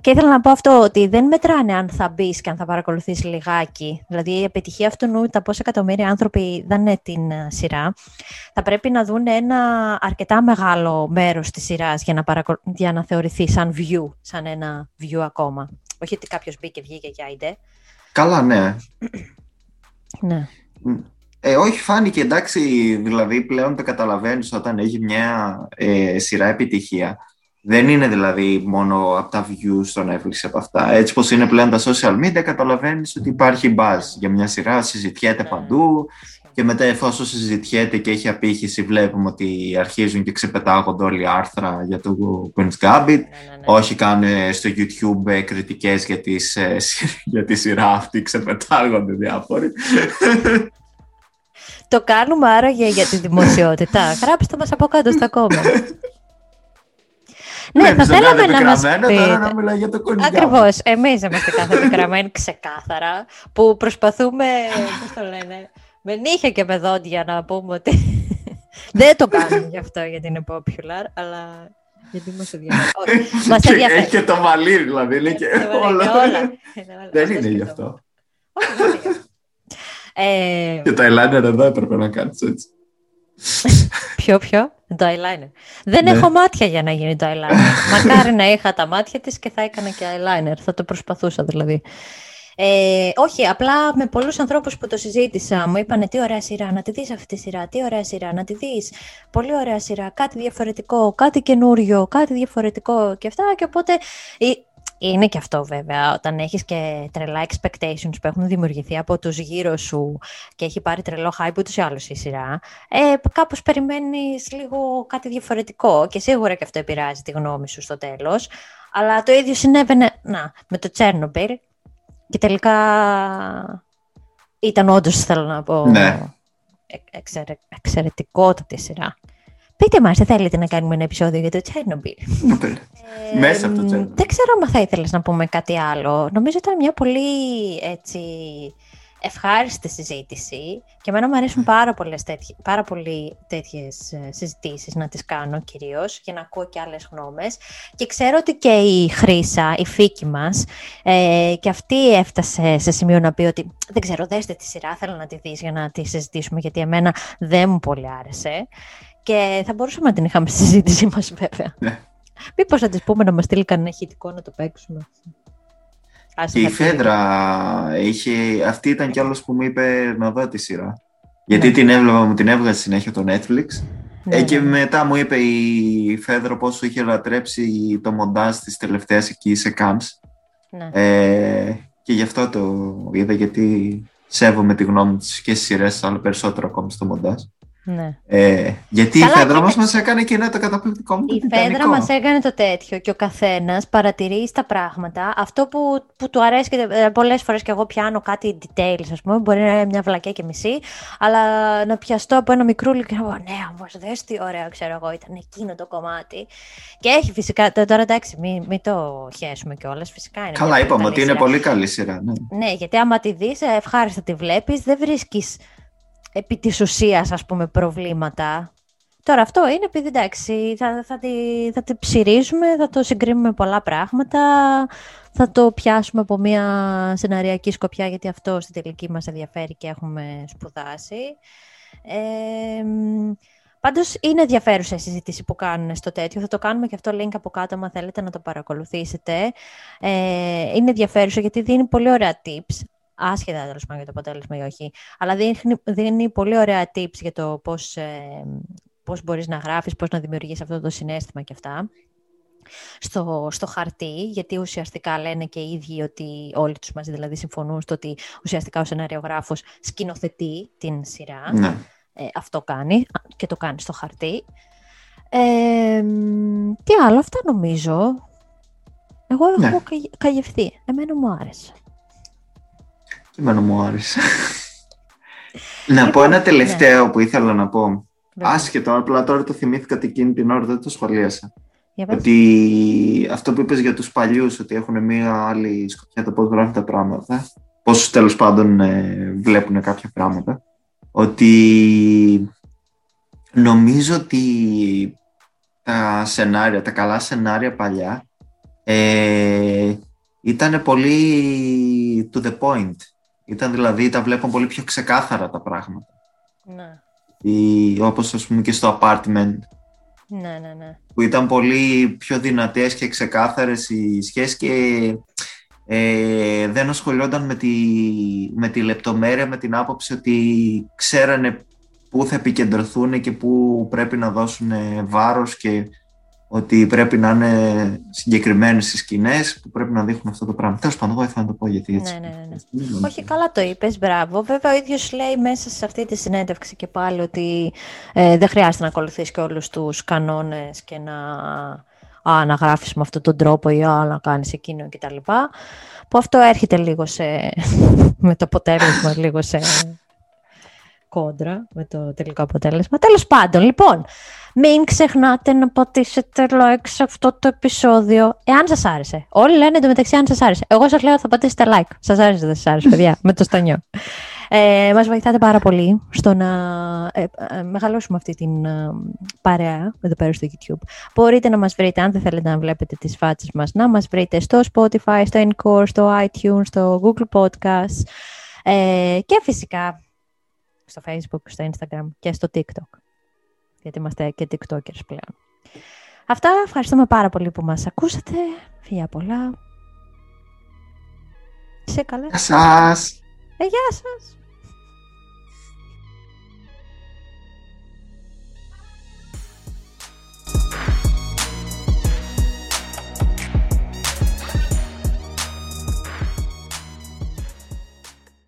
Και ήθελα να πω αυτό, ότι δεν μετράνε αν θα μπεις και αν θα παρακολουθήσει λιγάκι. Δηλαδή, η επιτυχία αυτού νου, τα πόσα εκατομμύρια άνθρωποι δάνε την uh, σειρά, θα πρέπει να δουν ένα αρκετά μεγάλο μέρος της σειράς για, να για να θεωρηθεί σαν view, σαν ένα view ακόμα. Όχι ότι κάποιος μπήκε, βγήκε και άιντε. Καλά, ναι. ναι. Ε, όχι, φάνηκε εντάξει, δηλαδή πλέον το καταλαβαίνεις όταν έχει μια ε, σειρά επιτυχία δεν είναι δηλαδή μόνο από τα views στο Netflix από αυτά. Έτσι πως είναι πλέον τα social media, καταλαβαίνεις ότι υπάρχει buzz για μια σειρά, συζητιέται παντού και μετά εφόσον συζητιέται και έχει απήχηση βλέπουμε ότι αρχίζουν και ξεπετάγονται όλοι άρθρα για το Queen's Gambit. Ναι, ναι, ναι. Όχι κάνουν στο YouTube ε, κριτικές για, τις, ε, για τη σειρά αυτή, ξεπετάγονται διάφοροι. Το κάνουμε άραγε για τη δημοσιότητα. Γράψτε μας από κάτω στα κόμματα. Ναι, θα θέλαμε να μας πείτε. Τώρα να μιλάει για το κονιγκά. Ακριβώς. Εμείς είμαστε κάθε πικραμένοι ξεκάθαρα, που προσπαθούμε, πώς το λένε, με νύχια και με δόντια να πούμε ότι δεν το κάνουμε γι' αυτό γιατί είναι popular, αλλά γιατί μας ενδιαφέρει. μας ενδιαφέρει. Έχει και το μαλλί, δηλαδή. Είναι και όλα. Δεν είναι γι' αυτό. Ε, και το eyeliner εδώ έπρεπε να κάνεις έτσι. Ποιο, ποιο; Το eyeliner. Δεν ναι. έχω μάτια για να γίνει το eyeliner. Μακάρι να είχα τα μάτια της και θα έκανα και eyeliner. Θα το προσπαθούσα δηλαδή. Ε, όχι, απλά με πολλούς ανθρώπους που το συζήτησα μου είπανε τι ωραία σειρά, να τη δεις αυτή τη σειρά, τι ωραία σειρά, να τη δεις, πολύ ωραία σειρά, κάτι διαφορετικό, κάτι καινούριο, κάτι διαφορετικό και αυτά και οπότε είναι και αυτό βέβαια, όταν έχεις και τρελά expectations που έχουν δημιουργηθεί από τους γύρω σου και έχει πάρει τρελό hype ούτως ή άλλως η σειρά, ε, κάπως περιμένεις λίγο κάτι διαφορετικό και σίγουρα και αυτό επηρεάζει τη γνώμη σου στο τέλος. Αλλά το ίδιο συνέβαινε να, με το Τσέρνομπιλ και τελικά ήταν όντως θέλω να πω, ναι. εξαιρε, εξαιρετικότατη σειρά. Πείτε μας, θέλετε να κάνουμε ένα επεισόδιο για το Τσέρνομπιλ; ε, Μέσα από το Τσέρνομπιλ. Δεν ξέρω αν θα ήθελες να πούμε κάτι άλλο. Νομίζω ήταν μια πολύ έτσι, ευχάριστη συζήτηση και εμένα μου αρέσουν πάρα, πολλές τέτοι, πάρα πολύ τέτοιες ε, συζητήσεις να τις κάνω κυρίως για να ακούω και άλλες γνώμες και ξέρω ότι και η Χρύσα, η φίκη μας ε, και αυτή έφτασε σε σημείο να πει ότι δεν ξέρω δέστε τη σειρά, θέλω να τη δεις για να τη συζητήσουμε γιατί εμένα δεν μου πολύ άρεσε και θα μπορούσαμε να την είχαμε στη συζήτησή μας βέβαια. Ναι. Μήπως θα της πούμε να μας στείλει κανένα ηχητικό να το παίξουμε. Και η Φέντρα είχε, αυτή ήταν κι άλλος που μου είπε να δω τη σειρά. Γιατί ναι. την έβλεπα, μου την έβγαζε συνέχεια το Netflix. Ναι, ε, και ναι. μετά μου είπε η Φέντρα πόσο είχε λατρέψει το μοντάζ της τελευταίας εκεί σε camps. Ναι. Ε, και γι' αυτό το είδα γιατί σέβομαι τη γνώμη της και στις σειρές, αλλά περισσότερο ακόμη στο μοντάζ. Ναι. Ε, γιατί Καλά, η Φέδρα μας μας έκανε και ένα το καταπληκτικό μου Η Φέδρα μας έκανε το τέτοιο και ο καθένας παρατηρείς στα πράγματα αυτό που, που του αρέσει και ε, πολλές φορές και εγώ πιάνω κάτι details ας πούμε, μπορεί να είναι μια βλακιά και μισή αλλά να πιαστώ από ένα μικρούλι και να πω ναι όμως δες τι ωραίο ξέρω εγώ ήταν εκείνο το κομμάτι και έχει φυσικά, τώρα εντάξει μην, μην το χέσουμε κιόλας. φυσικά είναι Καλά είπαμε ότι είναι πολύ καλή σειρά ναι. ναι γιατί άμα τη δεις ε, ευχάριστα τη βλέπεις δεν βρίσκεις επί της ουσίας, ας πούμε, προβλήματα. Τώρα αυτό είναι επειδή, εντάξει, θα, θα, τη, θα τη ψηρίζουμε, θα το συγκρίνουμε με πολλά πράγματα, θα το πιάσουμε από μια σεναριακή σκοπιά, γιατί αυτό στην τελική μας ενδιαφέρει και έχουμε σπουδάσει. Ε, Πάντως είναι ενδιαφέρουσα η συζήτηση που κάνουν στο τέτοιο. Θα το κάνουμε και αυτό link από κάτω, αν θέλετε να το παρακολουθήσετε. Ε, είναι ενδιαφέρουσα γιατί δίνει πολύ ωραία tips άσχετα τέλος πάντων για το αποτέλεσμα ή όχι. Αλλά δίνει, δίνει πολύ ωραία tips για το πώς ε, πώς μπορείς να γράφεις, πώς να δημιουργείς αυτό το συνέστημα και αυτά. Στο, στο χαρτί, γιατί ουσιαστικά λένε και οι ίδιοι ότι όλοι τους μαζί δηλαδή συμφωνούν στο ότι ουσιαστικά ο σενάριογράφος σκηνοθετεί την σειρά. Ναι. Ε, αυτό κάνει και το κάνει στο χαρτί. Ε, τι άλλο, αυτά νομίζω. Εγώ έχω ναι. καγευθεί. Εμένα μου άρεσε. Εμένα μου άρεσε. να πω ένα λοιπόν, τελευταίο ναι. που ήθελα να πω. Άσχετο, απλά τώρα το θυμήθηκα ότι εκείνη την ώρα δεν το σχολίασα. Ότι αυτό που είπες για τους παλιούς, ότι έχουν μία άλλη σκοπιά το πώς γράφουν τα πράγματα, πώς τέλος πάντων ε, βλέπουν κάποια πράγματα, ότι νομίζω ότι τα σενάρια, τα καλά σενάρια παλιά, ε, ήταν πολύ to the point. Ήταν δηλαδή, τα βλέπω πολύ πιο ξεκάθαρα τα πράγματα. Ναι. Ή, όπως ας πούμε και στο apartment. Ναι, ναι, ναι. Που ήταν πολύ πιο δυνατές και ξεκάθαρες οι σχέσεις και ε, δεν ασχολιόταν με τη, με τη λεπτομέρεια, με την άποψη ότι ξέρανε πού θα επικεντρωθούν και πού πρέπει να δώσουν βάρος και ότι πρέπει να είναι συγκεκριμένες οι σκηνές που πρέπει να δείχνουν αυτό το πράγμα. Τέλος πάντων, εγώ ήθελα να το πω γιατί έτσι. Ναι, ναι, ναι. ναι. Όχι, καλά το είπες, μπράβο. Βέβαια, ο ίδιος λέει μέσα σε αυτή τη συνέντευξη και πάλι ότι ε, δεν χρειάζεται να ακολουθήσει και όλους τους κανόνες και να, α, να γράφεις με αυτόν τον τρόπο ή α, να κάνεις εκείνο κτλ. Που αυτό έρχεται λίγο σε. με το αποτέλεσμα, λίγο σε κόντρα με το τελικό αποτέλεσμα. Τέλος πάντων, λοιπόν, μην ξεχνάτε να πατήσετε like σε αυτό το επεισόδιο, εάν σας άρεσε. Όλοι λένε εντωμεταξύ αν σας άρεσε. Εγώ σας λέω θα πατήσετε like. Σας άρεσε, δεν σας άρεσε, παιδιά, με το στανιό. Ε, μας βοηθάτε πάρα πολύ στο να ε, ε, μεγαλώσουμε αυτή την ε, παρέα εδώ πέρα στο YouTube. Μπορείτε να μας βρείτε, αν δεν θέλετε να βλέπετε τις φάτσες μας, να μας βρείτε στο Spotify, στο Encore, στο iTunes, στο Google Podcast ε, και φυσικά στο Facebook, στο Instagram και στο TikTok. Γιατί είμαστε και TikTokers πλέον. Αυτά, ευχαριστούμε πάρα πολύ που μας ακούσατε. Φιλιά πολλά. Σε καλά. Γεια σας. Ε, γεια σας.